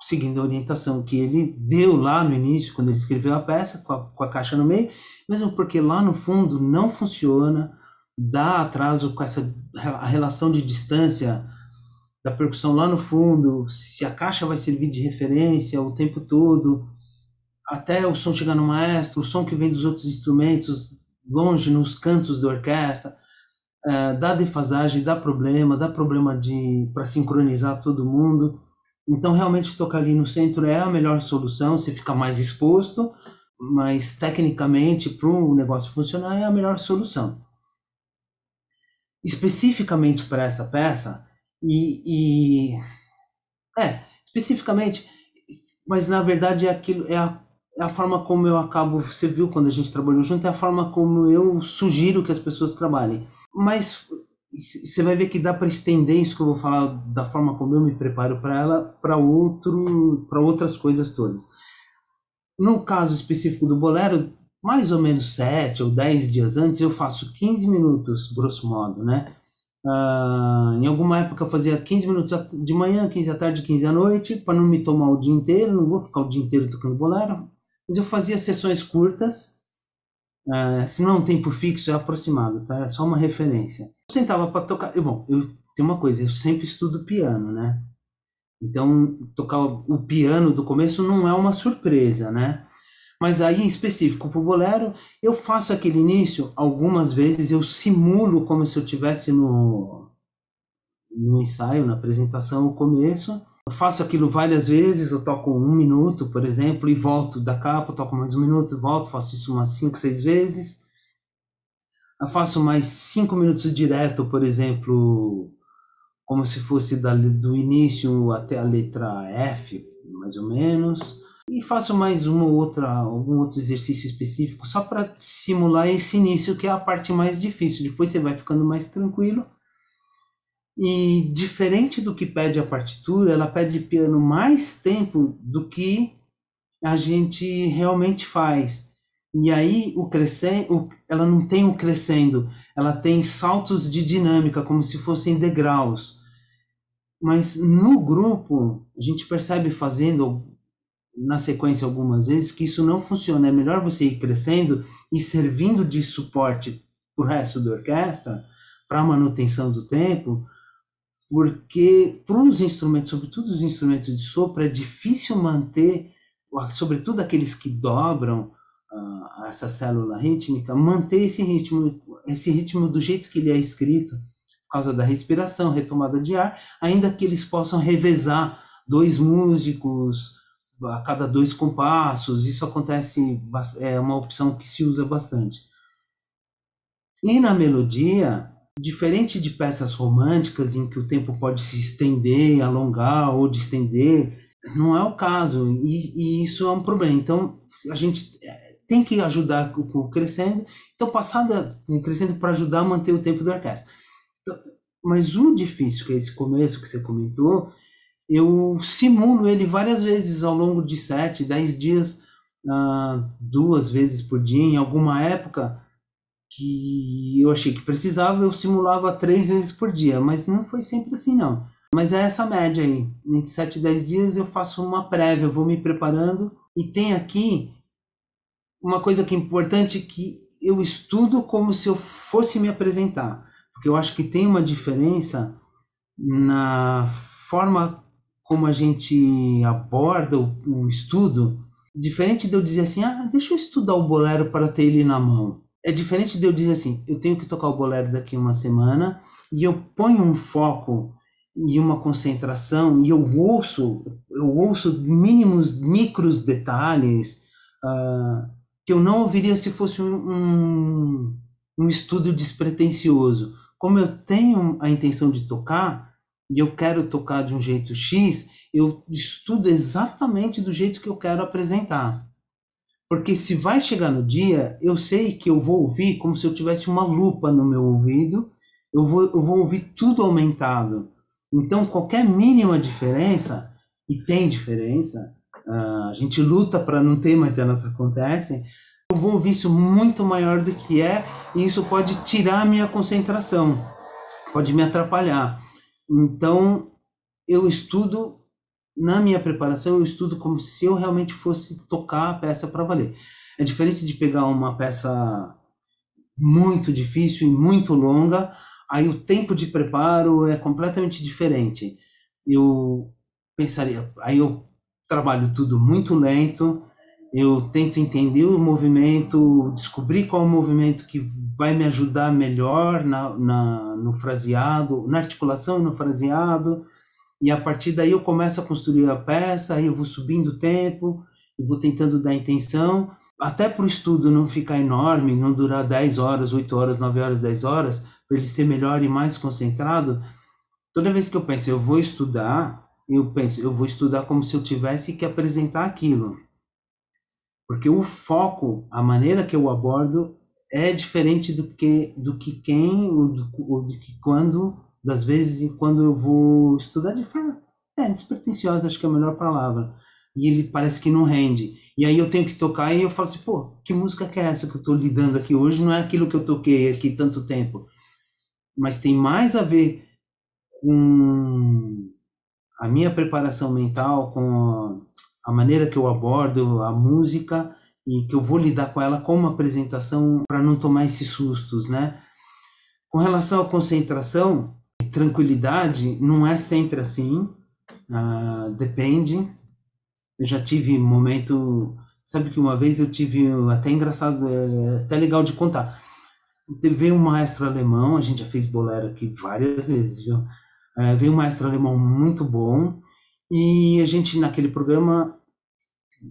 seguindo a orientação que ele deu lá no início, quando ele escreveu a peça, com a, com a caixa no meio, mesmo porque lá no fundo não funciona, dá atraso com essa a relação de distância da percussão lá no fundo, se a caixa vai servir de referência o tempo todo, até o som chegar no maestro, o som que vem dos outros instrumentos, longe nos cantos da orquestra, é, dá defasagem, dá problema, dá problema de para sincronizar todo mundo. Então, realmente, tocar ali no centro é a melhor solução, você fica mais exposto, mas tecnicamente, para o negócio funcionar, é a melhor solução. Especificamente para essa peça, e, e é, especificamente, mas na verdade é aquilo, é a, é a forma como eu acabo, você viu quando a gente trabalhou junto, é a forma como eu sugiro que as pessoas trabalhem. Mas você vai ver que dá para estender isso que eu vou falar da forma como eu me preparo para ela para outro para outras coisas todas. No caso específico do bolero, mais ou menos 7 ou 10 dias antes eu faço 15 minutos, grosso modo, né? Uh, em alguma época eu fazia 15 minutos de manhã, 15 à tarde, 15 à noite, para não me tomar o dia inteiro, não vou ficar o dia inteiro tocando bolero. Mas eu fazia sessões curtas, uh, se não é um tempo fixo, é aproximado, tá? É só uma referência. Sentava para tocar. Eu, bom, eu tenho uma coisa, eu sempre estudo piano, né? Então, tocar o piano do começo não é uma surpresa, né? Mas aí, em específico para o bolero, eu faço aquele início, algumas vezes eu simulo como se eu tivesse no, no ensaio, na apresentação, o começo. Eu faço aquilo várias vezes, eu toco um minuto, por exemplo, e volto da capa, toco mais um minuto, volto, faço isso umas cinco, seis vezes. Eu faço mais cinco minutos direto, por exemplo, como se fosse do início até a letra F, mais ou menos e faço mais uma ou outra, algum outro exercício específico só para simular esse início que é a parte mais difícil. Depois você vai ficando mais tranquilo. E diferente do que pede a partitura, ela pede piano mais tempo do que a gente realmente faz. E aí o crescendo, ela não tem o crescendo, ela tem saltos de dinâmica como se fossem degraus. Mas no grupo, a gente percebe fazendo na sequência algumas vezes que isso não funciona. É melhor você ir crescendo e servindo de suporte para o resto da orquestra, para a manutenção do tempo, porque para os instrumentos, sobretudo os instrumentos de sopro, é difícil manter, sobretudo aqueles que dobram uh, essa célula rítmica, manter esse ritmo, esse ritmo do jeito que ele é escrito, por causa da respiração, retomada de ar, ainda que eles possam revezar dois músicos, a cada dois compassos. Isso acontece, é uma opção que se usa bastante. E na melodia, diferente de peças românticas em que o tempo pode se estender, alongar ou distender, não é o caso. E, e isso é um problema. Então, a gente tem que ajudar o crescendo. Então, passada crescendo para ajudar a manter o tempo da orquestra. Então, mas o difícil, que é esse começo que você comentou, eu simulo ele várias vezes ao longo de sete, dez dias, uh, duas vezes por dia. Em alguma época que eu achei que precisava, eu simulava três vezes por dia, mas não foi sempre assim, não. Mas é essa média aí. Entre sete e dez dias eu faço uma prévia, eu vou me preparando. E tem aqui uma coisa que é importante que eu estudo como se eu fosse me apresentar. Porque eu acho que tem uma diferença na forma como a gente aborda o, o estudo, diferente de eu dizer assim, ah, deixa eu estudar o bolero para ter ele na mão. É diferente de eu dizer assim, eu tenho que tocar o bolero daqui uma semana e eu ponho um foco e uma concentração e eu ouço, eu ouço mínimos, micros detalhes uh, que eu não ouviria se fosse um, um, um estudo despretensioso. Como eu tenho a intenção de tocar, e eu quero tocar de um jeito X, eu estudo exatamente do jeito que eu quero apresentar. Porque se vai chegar no dia, eu sei que eu vou ouvir como se eu tivesse uma lupa no meu ouvido, eu vou, eu vou ouvir tudo aumentado. Então, qualquer mínima diferença, e tem diferença, a gente luta para não ter, mas elas acontecem, eu vou ouvir isso muito maior do que é, e isso pode tirar a minha concentração, pode me atrapalhar. Então, eu estudo, na minha preparação, eu estudo como se eu realmente fosse tocar a peça para valer. É diferente de pegar uma peça muito difícil e muito longa, aí o tempo de preparo é completamente diferente. Eu pensaria, aí eu trabalho tudo muito lento, eu tento entender o movimento, descobrir qual o movimento que vai me ajudar melhor na, na, no fraseado, na articulação no fraseado, e a partir daí eu começo a construir a peça, aí eu vou subindo o tempo, e vou tentando dar intenção, até para o estudo não ficar enorme, não durar 10 horas, 8 horas, 9 horas, 10 horas, para ele ser melhor e mais concentrado, toda vez que eu penso, eu vou estudar, eu penso, eu vou estudar como se eu tivesse que apresentar aquilo. Porque o foco, a maneira que eu abordo é diferente do que do que quem ou do, ou do que quando das vezes quando eu vou estudar de forma é, despretensiosa acho que é a melhor palavra. E ele parece que não rende. E aí eu tenho que tocar e eu falo assim pô que música que é essa que eu estou lidando aqui hoje? Não é aquilo que eu toquei aqui tanto tempo. Mas tem mais a ver com a minha preparação mental com a maneira que eu abordo a música e que eu vou lidar com ela como apresentação para não tomar esses sustos, né? Com relação à concentração, tranquilidade não é sempre assim, uh, depende. Eu já tive momento, sabe que uma vez eu tive até engraçado, é, até legal de contar. Veio um maestro alemão, a gente já fez bolero aqui várias vezes, viu? Uh, veio um maestro alemão muito bom e a gente naquele programa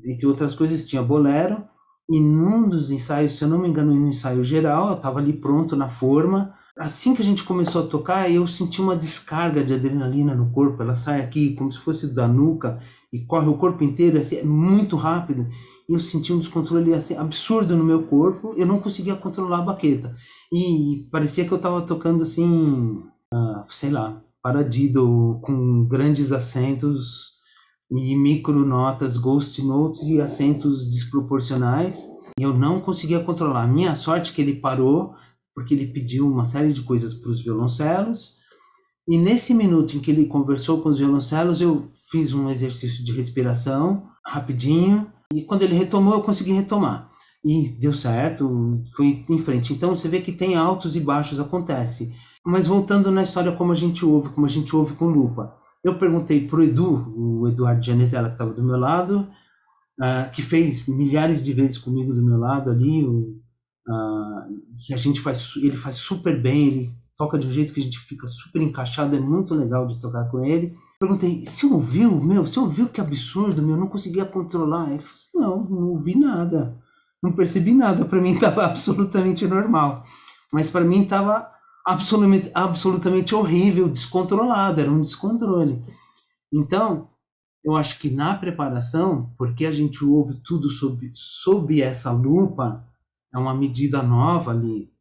entre outras coisas, tinha bolero, e num dos ensaios, se eu não me engano, no ensaio geral, eu estava ali pronto na forma. Assim que a gente começou a tocar, eu senti uma descarga de adrenalina no corpo. Ela sai aqui como se fosse da nuca e corre o corpo inteiro, assim, é muito rápido. E eu senti um descontrole assim, absurdo no meu corpo. Eu não conseguia controlar a baqueta. E parecia que eu estava tocando assim, ah, sei lá, paradido, com grandes acentos e micronotas, ghost notes e acentos desproporcionais. E eu não conseguia controlar. Minha sorte é que ele parou, porque ele pediu uma série de coisas para os violoncelos. E nesse minuto em que ele conversou com os violoncelos, eu fiz um exercício de respiração rapidinho. E quando ele retomou, eu consegui retomar. E deu certo, fui em frente. Então você vê que tem altos e baixos, acontece. Mas voltando na história como a gente ouve, como a gente ouve com lupa. Eu perguntei para o Edu, o Eduardo Janezella, que estava do meu lado, uh, que fez milhares de vezes comigo do meu lado ali, uh, que a gente faz, ele faz super bem, ele toca de um jeito que a gente fica super encaixado, é muito legal de tocar com ele. Perguntei, você ouviu? Meu, você ouviu que absurdo? Meu, não conseguia controlar. Ele falou, não, não ouvi nada. Não percebi nada. Para mim <laughs> estava absolutamente normal. Mas para mim estava absolutamente, absolutamente horrível, descontrolado. Era um descontrole. Então, eu acho que na preparação, porque a gente ouve tudo sob, sob essa lupa, é uma medida nova ali.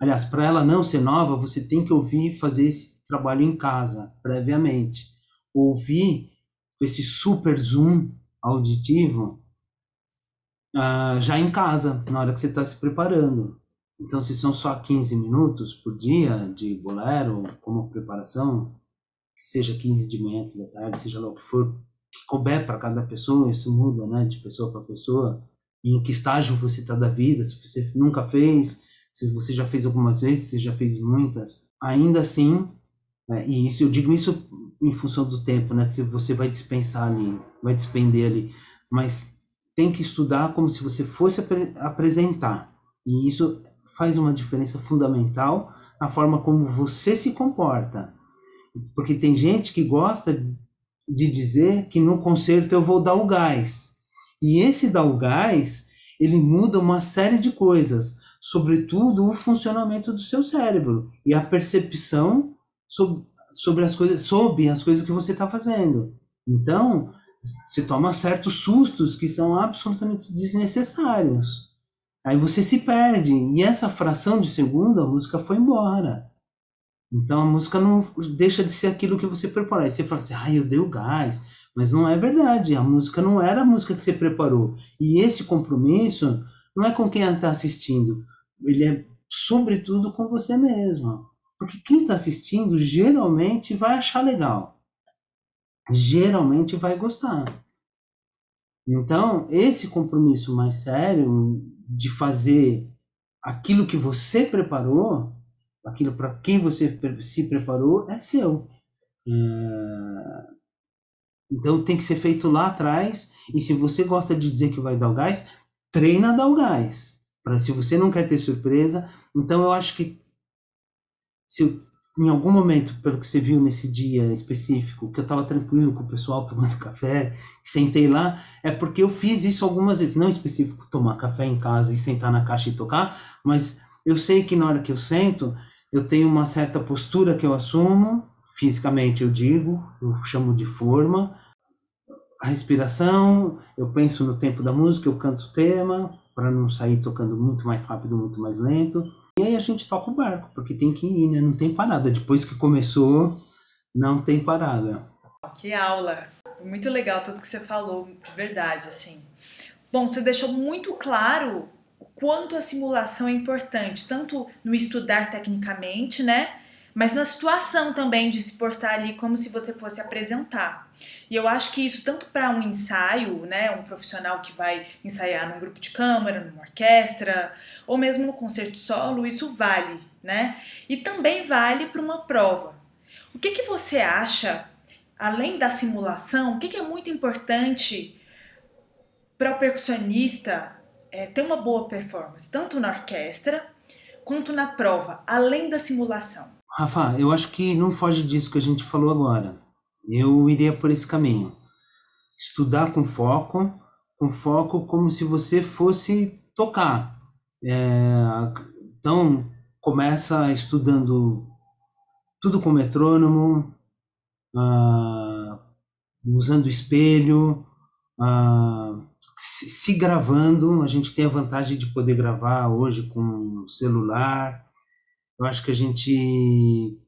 Aliás, para ela não ser nova, você tem que ouvir fazer esse trabalho em casa, previamente. Ouvir esse super zoom auditivo uh, já em casa, na hora que você está se preparando. Então, se são só 15 minutos por dia de bolero, como preparação, que seja 15 de manhã, 15 da tarde, seja lá o que for, que couber para cada pessoa, isso muda, né, de pessoa para pessoa, em que estágio você está da vida, se você nunca fez, se você já fez algumas vezes, se já fez muitas, ainda assim, né, e isso eu digo isso em função do tempo, né, que você vai dispensar ali, vai despender ali, mas tem que estudar como se você fosse ap apresentar, e isso faz uma diferença fundamental na forma como você se comporta. Porque tem gente que gosta de dizer que no concerto eu vou dar o gás. E esse dar o gás, ele muda uma série de coisas, sobretudo o funcionamento do seu cérebro e a percepção sobre, sobre as coisas, sobre as coisas que você está fazendo. Então, você toma certos sustos que são absolutamente desnecessários. Aí você se perde. E essa fração de segundo, a música foi embora. Então a música não deixa de ser aquilo que você preparou. Aí você fala assim, ah, eu dei o gás. Mas não é verdade. A música não era a música que você preparou. E esse compromisso não é com quem está assistindo. Ele é, sobretudo, com você mesmo. Porque quem está assistindo geralmente vai achar legal. Geralmente vai gostar. Então, esse compromisso mais sério de fazer aquilo que você preparou aquilo para quem você se preparou é seu. É... Então tem que ser feito lá atrás. E se você gosta de dizer que vai dar o gás, treina a dar o gás. Pra, se você não quer ter surpresa, então eu acho que se em algum momento, pelo que você viu nesse dia específico, que eu estava tranquilo com o pessoal tomando <laughs> café, sentei lá, é porque eu fiz isso algumas vezes, não específico tomar café em casa e sentar na caixa e tocar, mas eu sei que na hora que eu sento, eu tenho uma certa postura que eu assumo, fisicamente eu digo, eu chamo de forma. A respiração, eu penso no tempo da música, eu canto o tema, para não sair tocando muito mais rápido, muito mais lento. Gente toca o barco, porque tem que ir, né? Não tem parada. Depois que começou, não tem parada. Que aula! Muito legal tudo que você falou, de verdade, assim. Bom, você deixou muito claro quanto a simulação é importante, tanto no estudar tecnicamente, né? Mas na situação também de se portar ali como se você fosse apresentar. E eu acho que isso, tanto para um ensaio, né, um profissional que vai ensaiar num grupo de câmara, numa orquestra, ou mesmo no concerto solo, isso vale, né? E também vale para uma prova. O que, que você acha, além da simulação, o que, que é muito importante para o percussionista é, ter uma boa performance, tanto na orquestra quanto na prova, além da simulação? Rafa, eu acho que não foge disso que a gente falou agora. Eu iria por esse caminho. Estudar com foco, com foco como se você fosse tocar. É, então, começa estudando tudo com metrônomo, uh, usando espelho, uh, se gravando, a gente tem a vantagem de poder gravar hoje com celular. Eu acho que a gente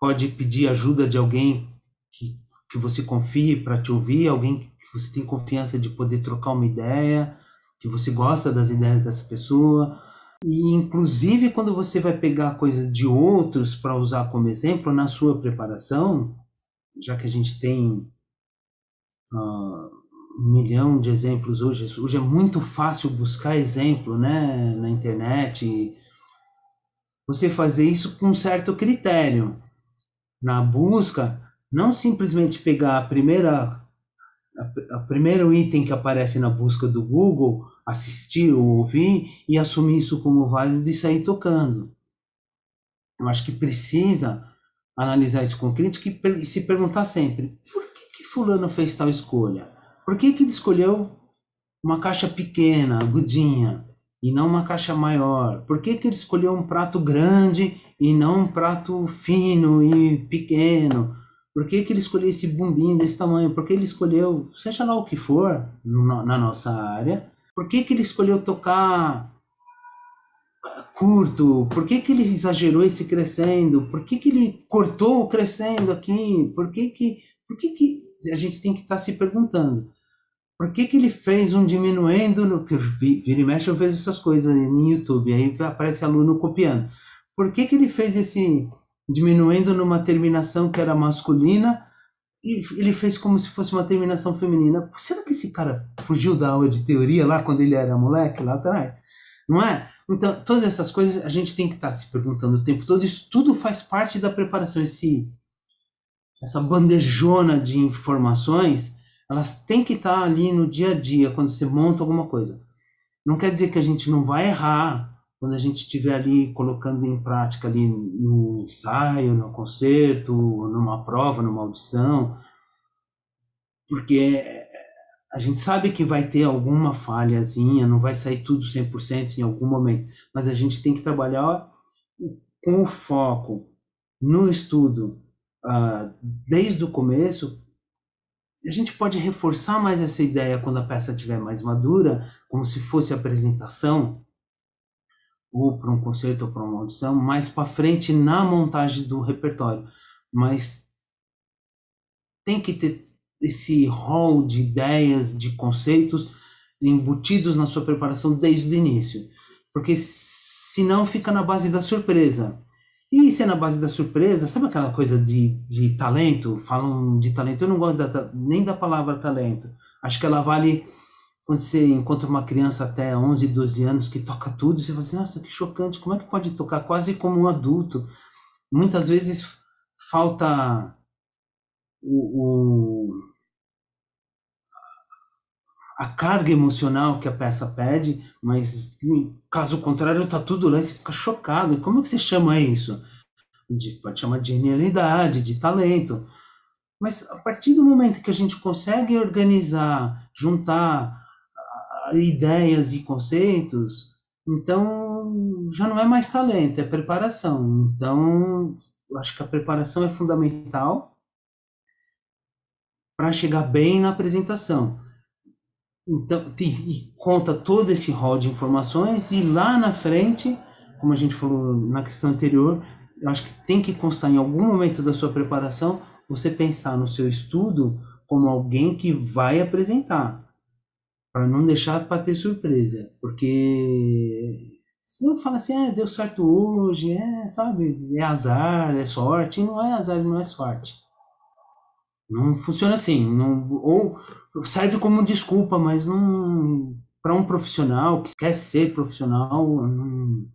pode pedir ajuda de alguém que, que você confie para te ouvir, alguém que você tem confiança de poder trocar uma ideia, que você gosta das ideias dessa pessoa. E inclusive quando você vai pegar coisa de outros para usar como exemplo na sua preparação, já que a gente tem uh, um milhão de exemplos hoje. Hoje é muito fácil buscar exemplo né, na internet. Você fazer isso com um certo critério. Na busca, não simplesmente pegar a primeira a primeiro item que aparece na busca do Google, assistir ou ouvir e assumir isso como válido e sair tocando. Eu acho que precisa analisar isso com crítica e, se perguntar sempre: por que, que Fulano fez tal escolha? Por que, que ele escolheu uma caixa pequena, agudinha, e não uma caixa maior? Por que, que ele escolheu um prato grande e não um prato fino e pequeno? Por que, que ele escolheu esse bumbinho desse tamanho? Por que ele escolheu, seja lá o que for, no, na nossa área? Por que, que ele escolheu tocar curto? Por que, que ele exagerou esse crescendo? Por que, que ele cortou o crescendo aqui? Por que, que, por que, que a gente tem que estar tá se perguntando? Por que, que ele fez um diminuendo no que vira e mexe eu vejo essas coisas no YouTube, aí aparece aluno copiando. Por que, que ele fez esse diminuendo numa terminação que era masculina e ele fez como se fosse uma terminação feminina? Será que esse cara fugiu da aula de teoria lá quando ele era moleque lá atrás? Não é? Então, todas essas coisas a gente tem que estar tá se perguntando o tempo todo. Isso tudo faz parte da preparação. Esse, essa bandejona de informações, elas têm que estar ali no dia a dia, quando você monta alguma coisa. Não quer dizer que a gente não vai errar quando a gente estiver ali colocando em prática ali no ensaio, no concerto, numa prova, numa audição, porque a gente sabe que vai ter alguma falhazinha, não vai sair tudo 100% em algum momento, mas a gente tem que trabalhar com o foco no estudo uh, desde o começo. A gente pode reforçar mais essa ideia quando a peça estiver mais madura, como se fosse apresentação, ou para um concerto ou para uma audição, mais para frente na montagem do repertório. Mas tem que ter esse rol de ideias, de conceitos embutidos na sua preparação desde o início. Porque senão fica na base da surpresa. E se é na base da surpresa, sabe aquela coisa de, de talento? Falam de talento, eu não gosto da, nem da palavra talento. Acho que ela vale quando você encontra uma criança até 11, 12 anos que toca tudo, você fala assim, nossa, que chocante, como é que pode tocar quase como um adulto? Muitas vezes falta o, o a carga emocional que a peça pede, mas caso contrário tá tudo lá e você fica chocado. Como é que você chama isso? De, pode chamar de genialidade, de talento. Mas a partir do momento que a gente consegue organizar, juntar uh, ideias e conceitos, então já não é mais talento, é preparação. Então, eu acho que a preparação é fundamental para chegar bem na apresentação. Então, e conta todo esse rol de informações e lá na frente, como a gente falou na questão anterior, eu acho que tem que constar em algum momento da sua preparação você pensar no seu estudo como alguém que vai apresentar, para não deixar para ter surpresa, porque senão fala assim, ah, deu certo hoje, é, sabe, é azar, é sorte, não é azar, não é sorte. Não funciona assim, não, ou serve como desculpa, mas não para um profissional que quer ser profissional não,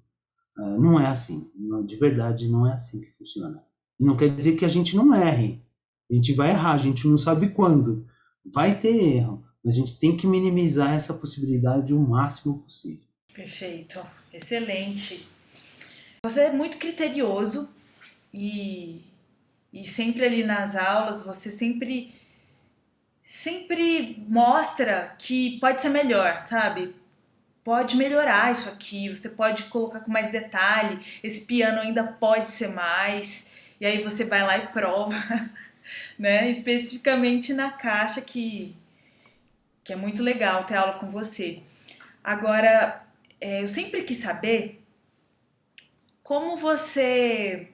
é, não é assim. De verdade, não é assim que funciona. Não quer dizer que a gente não erre. A gente vai errar, a gente não sabe quando. Vai ter erro, mas a gente tem que minimizar essa possibilidade o máximo possível. Perfeito, excelente. Você é muito criterioso e, e sempre ali nas aulas você sempre sempre mostra que pode ser melhor, sabe? Pode melhorar isso aqui, você pode colocar com mais detalhe, esse piano ainda pode ser mais, e aí você vai lá e prova, <laughs> né? Especificamente na caixa que, que é muito legal ter aula com você. Agora, é, eu sempre quis saber como você.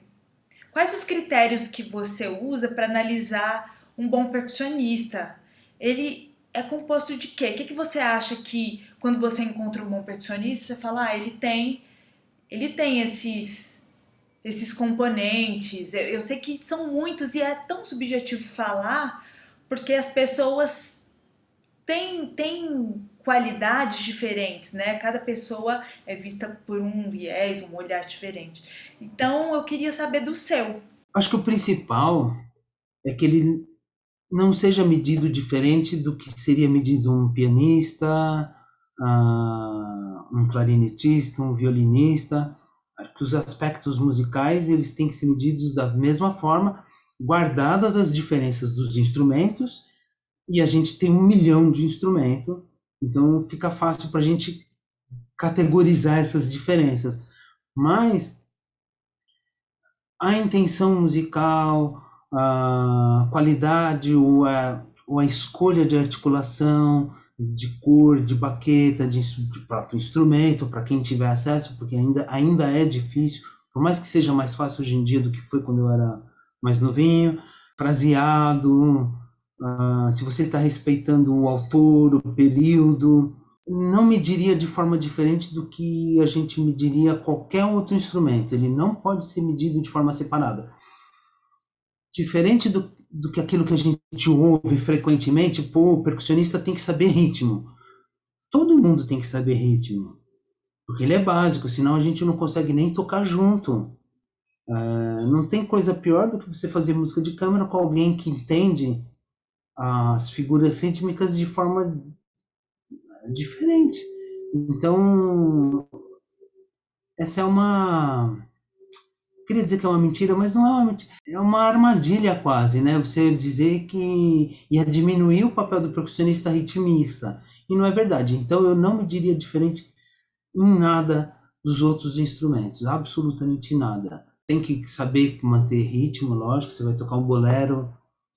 Quais os critérios que você usa para analisar um bom percussionista? ele é composto de quê? O que, que você acha que quando você encontra um bom percussionista, você fala, ah, ele tem, ele tem esses esses componentes. Eu, eu sei que são muitos e é tão subjetivo falar, porque as pessoas têm, têm qualidades diferentes, né? Cada pessoa é vista por um viés, um olhar diferente. Então eu queria saber do seu. Acho que o principal é que ele não seja medido diferente do que seria medido um pianista, uh, um clarinetista, um violinista. que os aspectos musicais eles têm que ser medidos da mesma forma, guardadas as diferenças dos instrumentos, e a gente tem um milhão de instrumentos, então fica fácil para a gente categorizar essas diferenças. Mas a intenção musical, a qualidade ou a, ou a escolha de articulação, de cor, de baqueta, de, de próprio instrumento, para quem tiver acesso, porque ainda, ainda é difícil, por mais que seja mais fácil hoje em dia do que foi quando eu era mais novinho, fraseado, uh, se você está respeitando o autor, o período, não mediria de forma diferente do que a gente mediria qualquer outro instrumento. Ele não pode ser medido de forma separada. Diferente do, do que aquilo que a gente ouve frequentemente, pô, o percussionista tem que saber ritmo. Todo mundo tem que saber ritmo. Porque ele é básico, senão a gente não consegue nem tocar junto. Uh, não tem coisa pior do que você fazer música de câmera com alguém que entende as figuras rítmicas de forma diferente. Então, essa é uma queria dizer que é uma mentira, mas não é uma mentira. É uma armadilha quase, né? Você dizer que ia diminuir o papel do percussionista ritmista. E não é verdade. Então eu não me diria diferente em nada dos outros instrumentos. Absolutamente nada. Tem que saber manter ritmo, lógico. Você vai tocar um bolero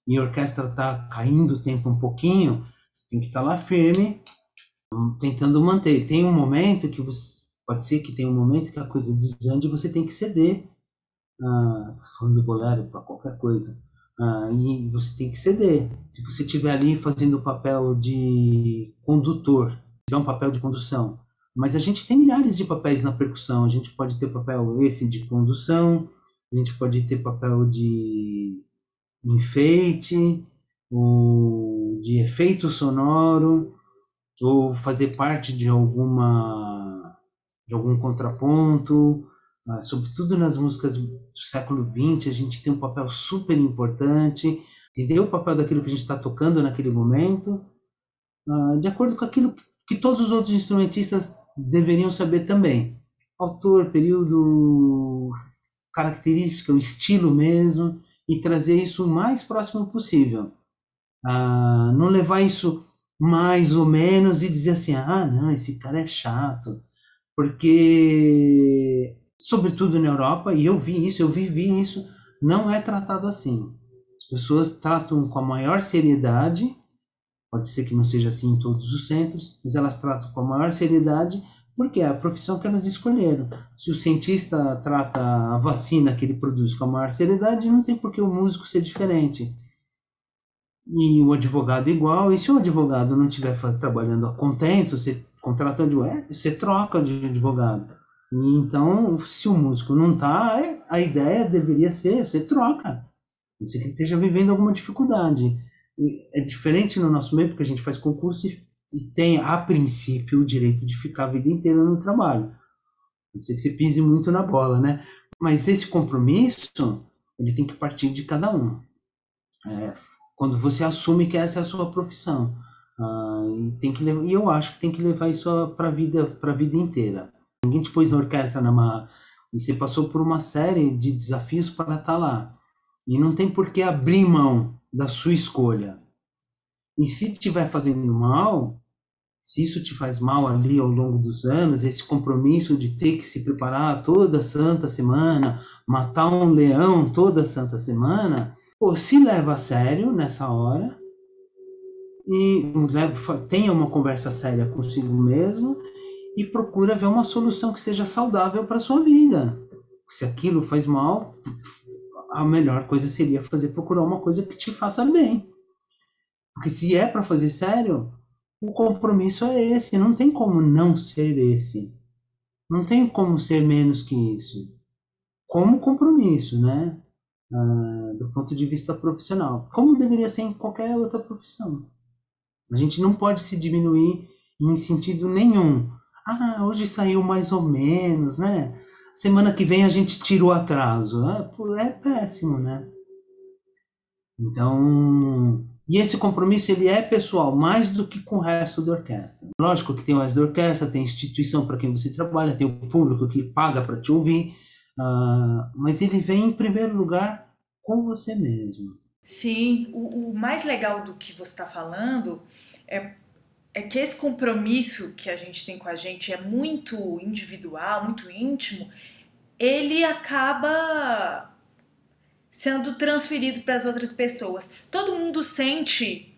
e a orquestra tá caindo o tempo um pouquinho. Você tem que estar tá lá firme, tentando manter. Tem um momento que você. Pode ser que tenha um momento que a coisa desande e você tem que ceder ah, falando do bolero para qualquer coisa, ah, e você tem que ceder. Se você estiver ali fazendo o papel de condutor, tiver um papel de condução, mas a gente tem milhares de papéis na percussão. A gente pode ter papel esse de condução, a gente pode ter papel de enfeite, ou de efeito sonoro, ou fazer parte de alguma de algum contraponto, ah, sobretudo nas músicas do século XX, a gente tem um papel super importante, entender o papel daquilo que a gente está tocando naquele momento, uh, de acordo com aquilo que todos os outros instrumentistas deveriam saber também. Autor, período, característica, o estilo mesmo, e trazer isso o mais próximo possível. Uh, não levar isso mais ou menos e dizer assim, ah, não, esse cara é chato, porque sobretudo na Europa, e eu vi isso, eu vivi isso, não é tratado assim. As pessoas tratam com a maior seriedade, pode ser que não seja assim em todos os centros, mas elas tratam com a maior seriedade porque é a profissão que elas escolheram. Se o cientista trata a vacina que ele produz com a maior seriedade, não tem por que o músico ser diferente. E o advogado igual, e se o advogado não estiver trabalhando a contento, você contrata de você troca de advogado. Então, se o músico não tá, é, a ideia deveria ser, você troca. Não sei que ele esteja vivendo alguma dificuldade. É diferente no nosso meio, porque a gente faz concurso e, e tem, a princípio, o direito de ficar a vida inteira no trabalho. Não sei que você pise muito na bola, né? Mas esse compromisso, ele tem que partir de cada um. É, quando você assume que essa é a sua profissão. Ah, e, tem que, e eu acho que tem que levar isso para a vida, a vida inteira. Ninguém te pôs na orquestra numa... e você passou por uma série de desafios para estar lá. E não tem por que abrir mão da sua escolha. E se estiver fazendo mal, se isso te faz mal ali ao longo dos anos, esse compromisso de ter que se preparar toda santa semana, matar um leão toda santa semana, pô, se leva a sério nessa hora e tenha uma conversa séria consigo mesmo e procura ver uma solução que seja saudável para sua vida. Se aquilo faz mal, a melhor coisa seria fazer procurar uma coisa que te faça bem. Porque se é para fazer sério, o compromisso é esse, não tem como não ser esse. Não tem como ser menos que isso. Como compromisso, né? Ah, do ponto de vista profissional. Como deveria ser em qualquer outra profissão. A gente não pode se diminuir em sentido nenhum ah, hoje saiu mais ou menos, né? Semana que vem a gente tira o atraso. É, é péssimo, né? Então, E esse compromisso ele é pessoal, mais do que com o resto da orquestra. Lógico que tem o resto da orquestra, tem a instituição para quem você trabalha, tem o público que paga para te ouvir, uh, mas ele vem em primeiro lugar com você mesmo. Sim, o, o mais legal do que você está falando é, é que esse compromisso que a gente tem com a gente é muito individual, muito íntimo, ele acaba sendo transferido para as outras pessoas. Todo mundo sente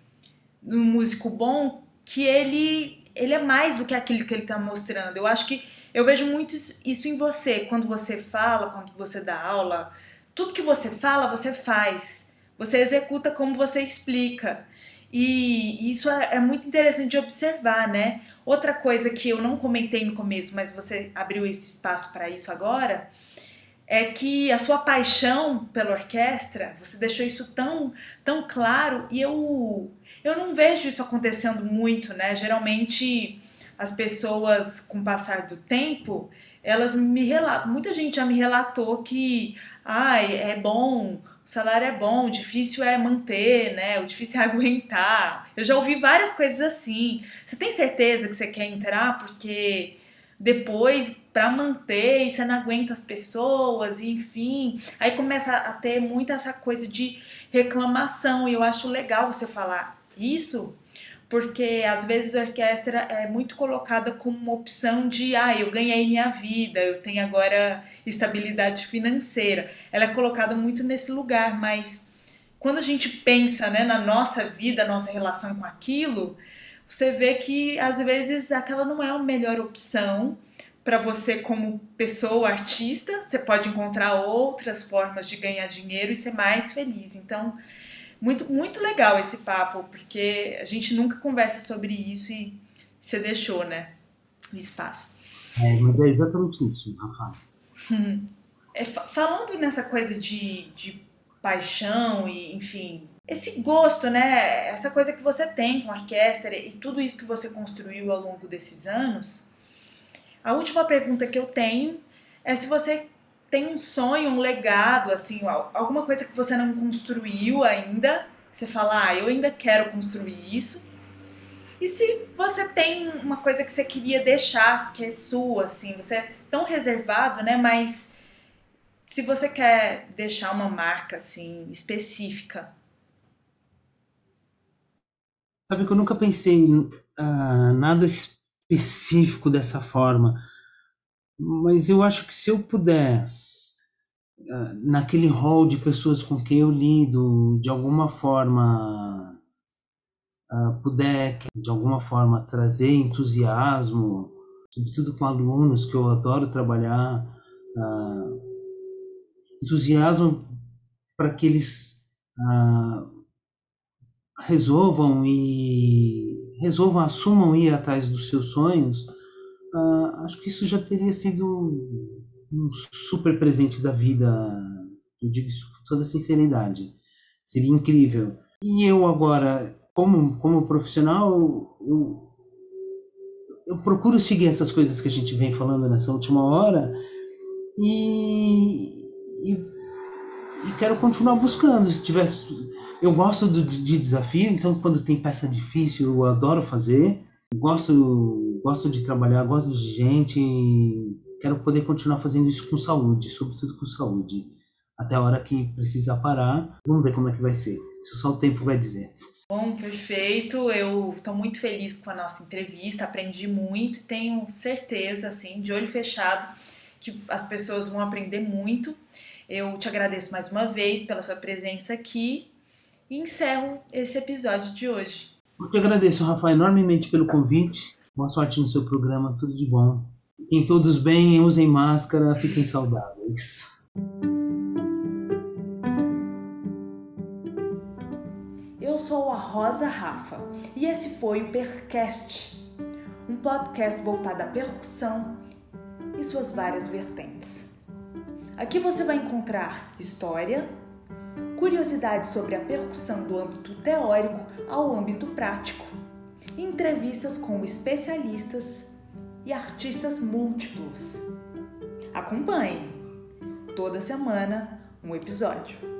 no músico bom que ele ele é mais do que aquilo que ele está mostrando. Eu acho que eu vejo muito isso em você quando você fala, quando você dá aula, tudo que você fala você faz, você executa como você explica. E isso é, é muito interessante de observar, né? Outra coisa que eu não comentei no começo, mas você abriu esse espaço para isso agora, é que a sua paixão pela orquestra, você deixou isso tão, tão claro e eu, eu não vejo isso acontecendo muito, né? Geralmente as pessoas, com o passar do tempo, elas me relatam, muita gente já me relatou que ai, é bom, o salário é bom, o difícil é manter, né? O difícil é <laughs> aguentar. Eu já ouvi várias coisas assim. Você tem certeza que você quer entrar porque depois para manter e você não aguenta as pessoas, enfim. Aí começa a ter muita essa coisa de reclamação e eu acho legal você falar isso, porque às vezes a orquestra é muito colocada como uma opção de ah, eu ganhei minha vida, eu tenho agora estabilidade financeira. Ela é colocada muito nesse lugar, mas quando a gente pensa né, na nossa vida, nossa relação com aquilo, você vê que às vezes aquela não é a melhor opção para você como pessoa, artista. Você pode encontrar outras formas de ganhar dinheiro e ser mais feliz. Então, muito, muito legal esse papo, porque a gente nunca conversa sobre isso e você deixou, né? O espaço. É, mas é exatamente isso, Rafa. <laughs> É, falando nessa coisa de, de paixão e, enfim, esse gosto, né? Essa coisa que você tem com a orquestra e tudo isso que você construiu ao longo desses anos. A última pergunta que eu tenho é se você tem um sonho, um legado, assim, alguma coisa que você não construiu ainda, você fala, ah, eu ainda quero construir isso. E se você tem uma coisa que você queria deixar, que é sua, assim, você é tão reservado, né? Mas se você quer deixar uma marca, assim, específica, Sabe que eu nunca pensei em uh, nada específico dessa forma, mas eu acho que se eu puder, uh, naquele hall de pessoas com quem eu lido, de alguma forma, uh, puder, de alguma forma, trazer entusiasmo, sobretudo com alunos que eu adoro trabalhar, entusiasmo para que eles resolvam e resolvam, assumam ir atrás dos seus sonhos, uh, acho que isso já teria sido um super presente da vida. Eu digo isso com toda sinceridade. Seria incrível. E eu agora, como, como profissional, eu, eu procuro seguir essas coisas que a gente vem falando nessa última hora e, e e quero continuar buscando. Se tivesse, eu gosto do, de desafio, então quando tem peça difícil eu adoro fazer. Gosto, gosto de trabalhar, gosto de gente. Quero poder continuar fazendo isso com saúde, sobretudo com saúde. Até a hora que precisar parar, vamos ver como é que vai ser. Isso só o tempo vai dizer. Bom, perfeito. Eu estou muito feliz com a nossa entrevista, aprendi muito, tenho certeza, assim, de olho fechado, que as pessoas vão aprender muito. Eu te agradeço mais uma vez pela sua presença aqui e encerro esse episódio de hoje. Eu te agradeço, Rafa, enormemente pelo convite. Boa sorte no seu programa, tudo de bom. Fiquem todos bem, usem máscara, fiquem saudáveis. Eu sou a Rosa Rafa e esse foi o Percast, um podcast voltado à percussão e suas várias vertentes. Aqui você vai encontrar história, curiosidades sobre a percussão do âmbito teórico ao âmbito prático, entrevistas com especialistas e artistas múltiplos. Acompanhe! Toda semana um episódio.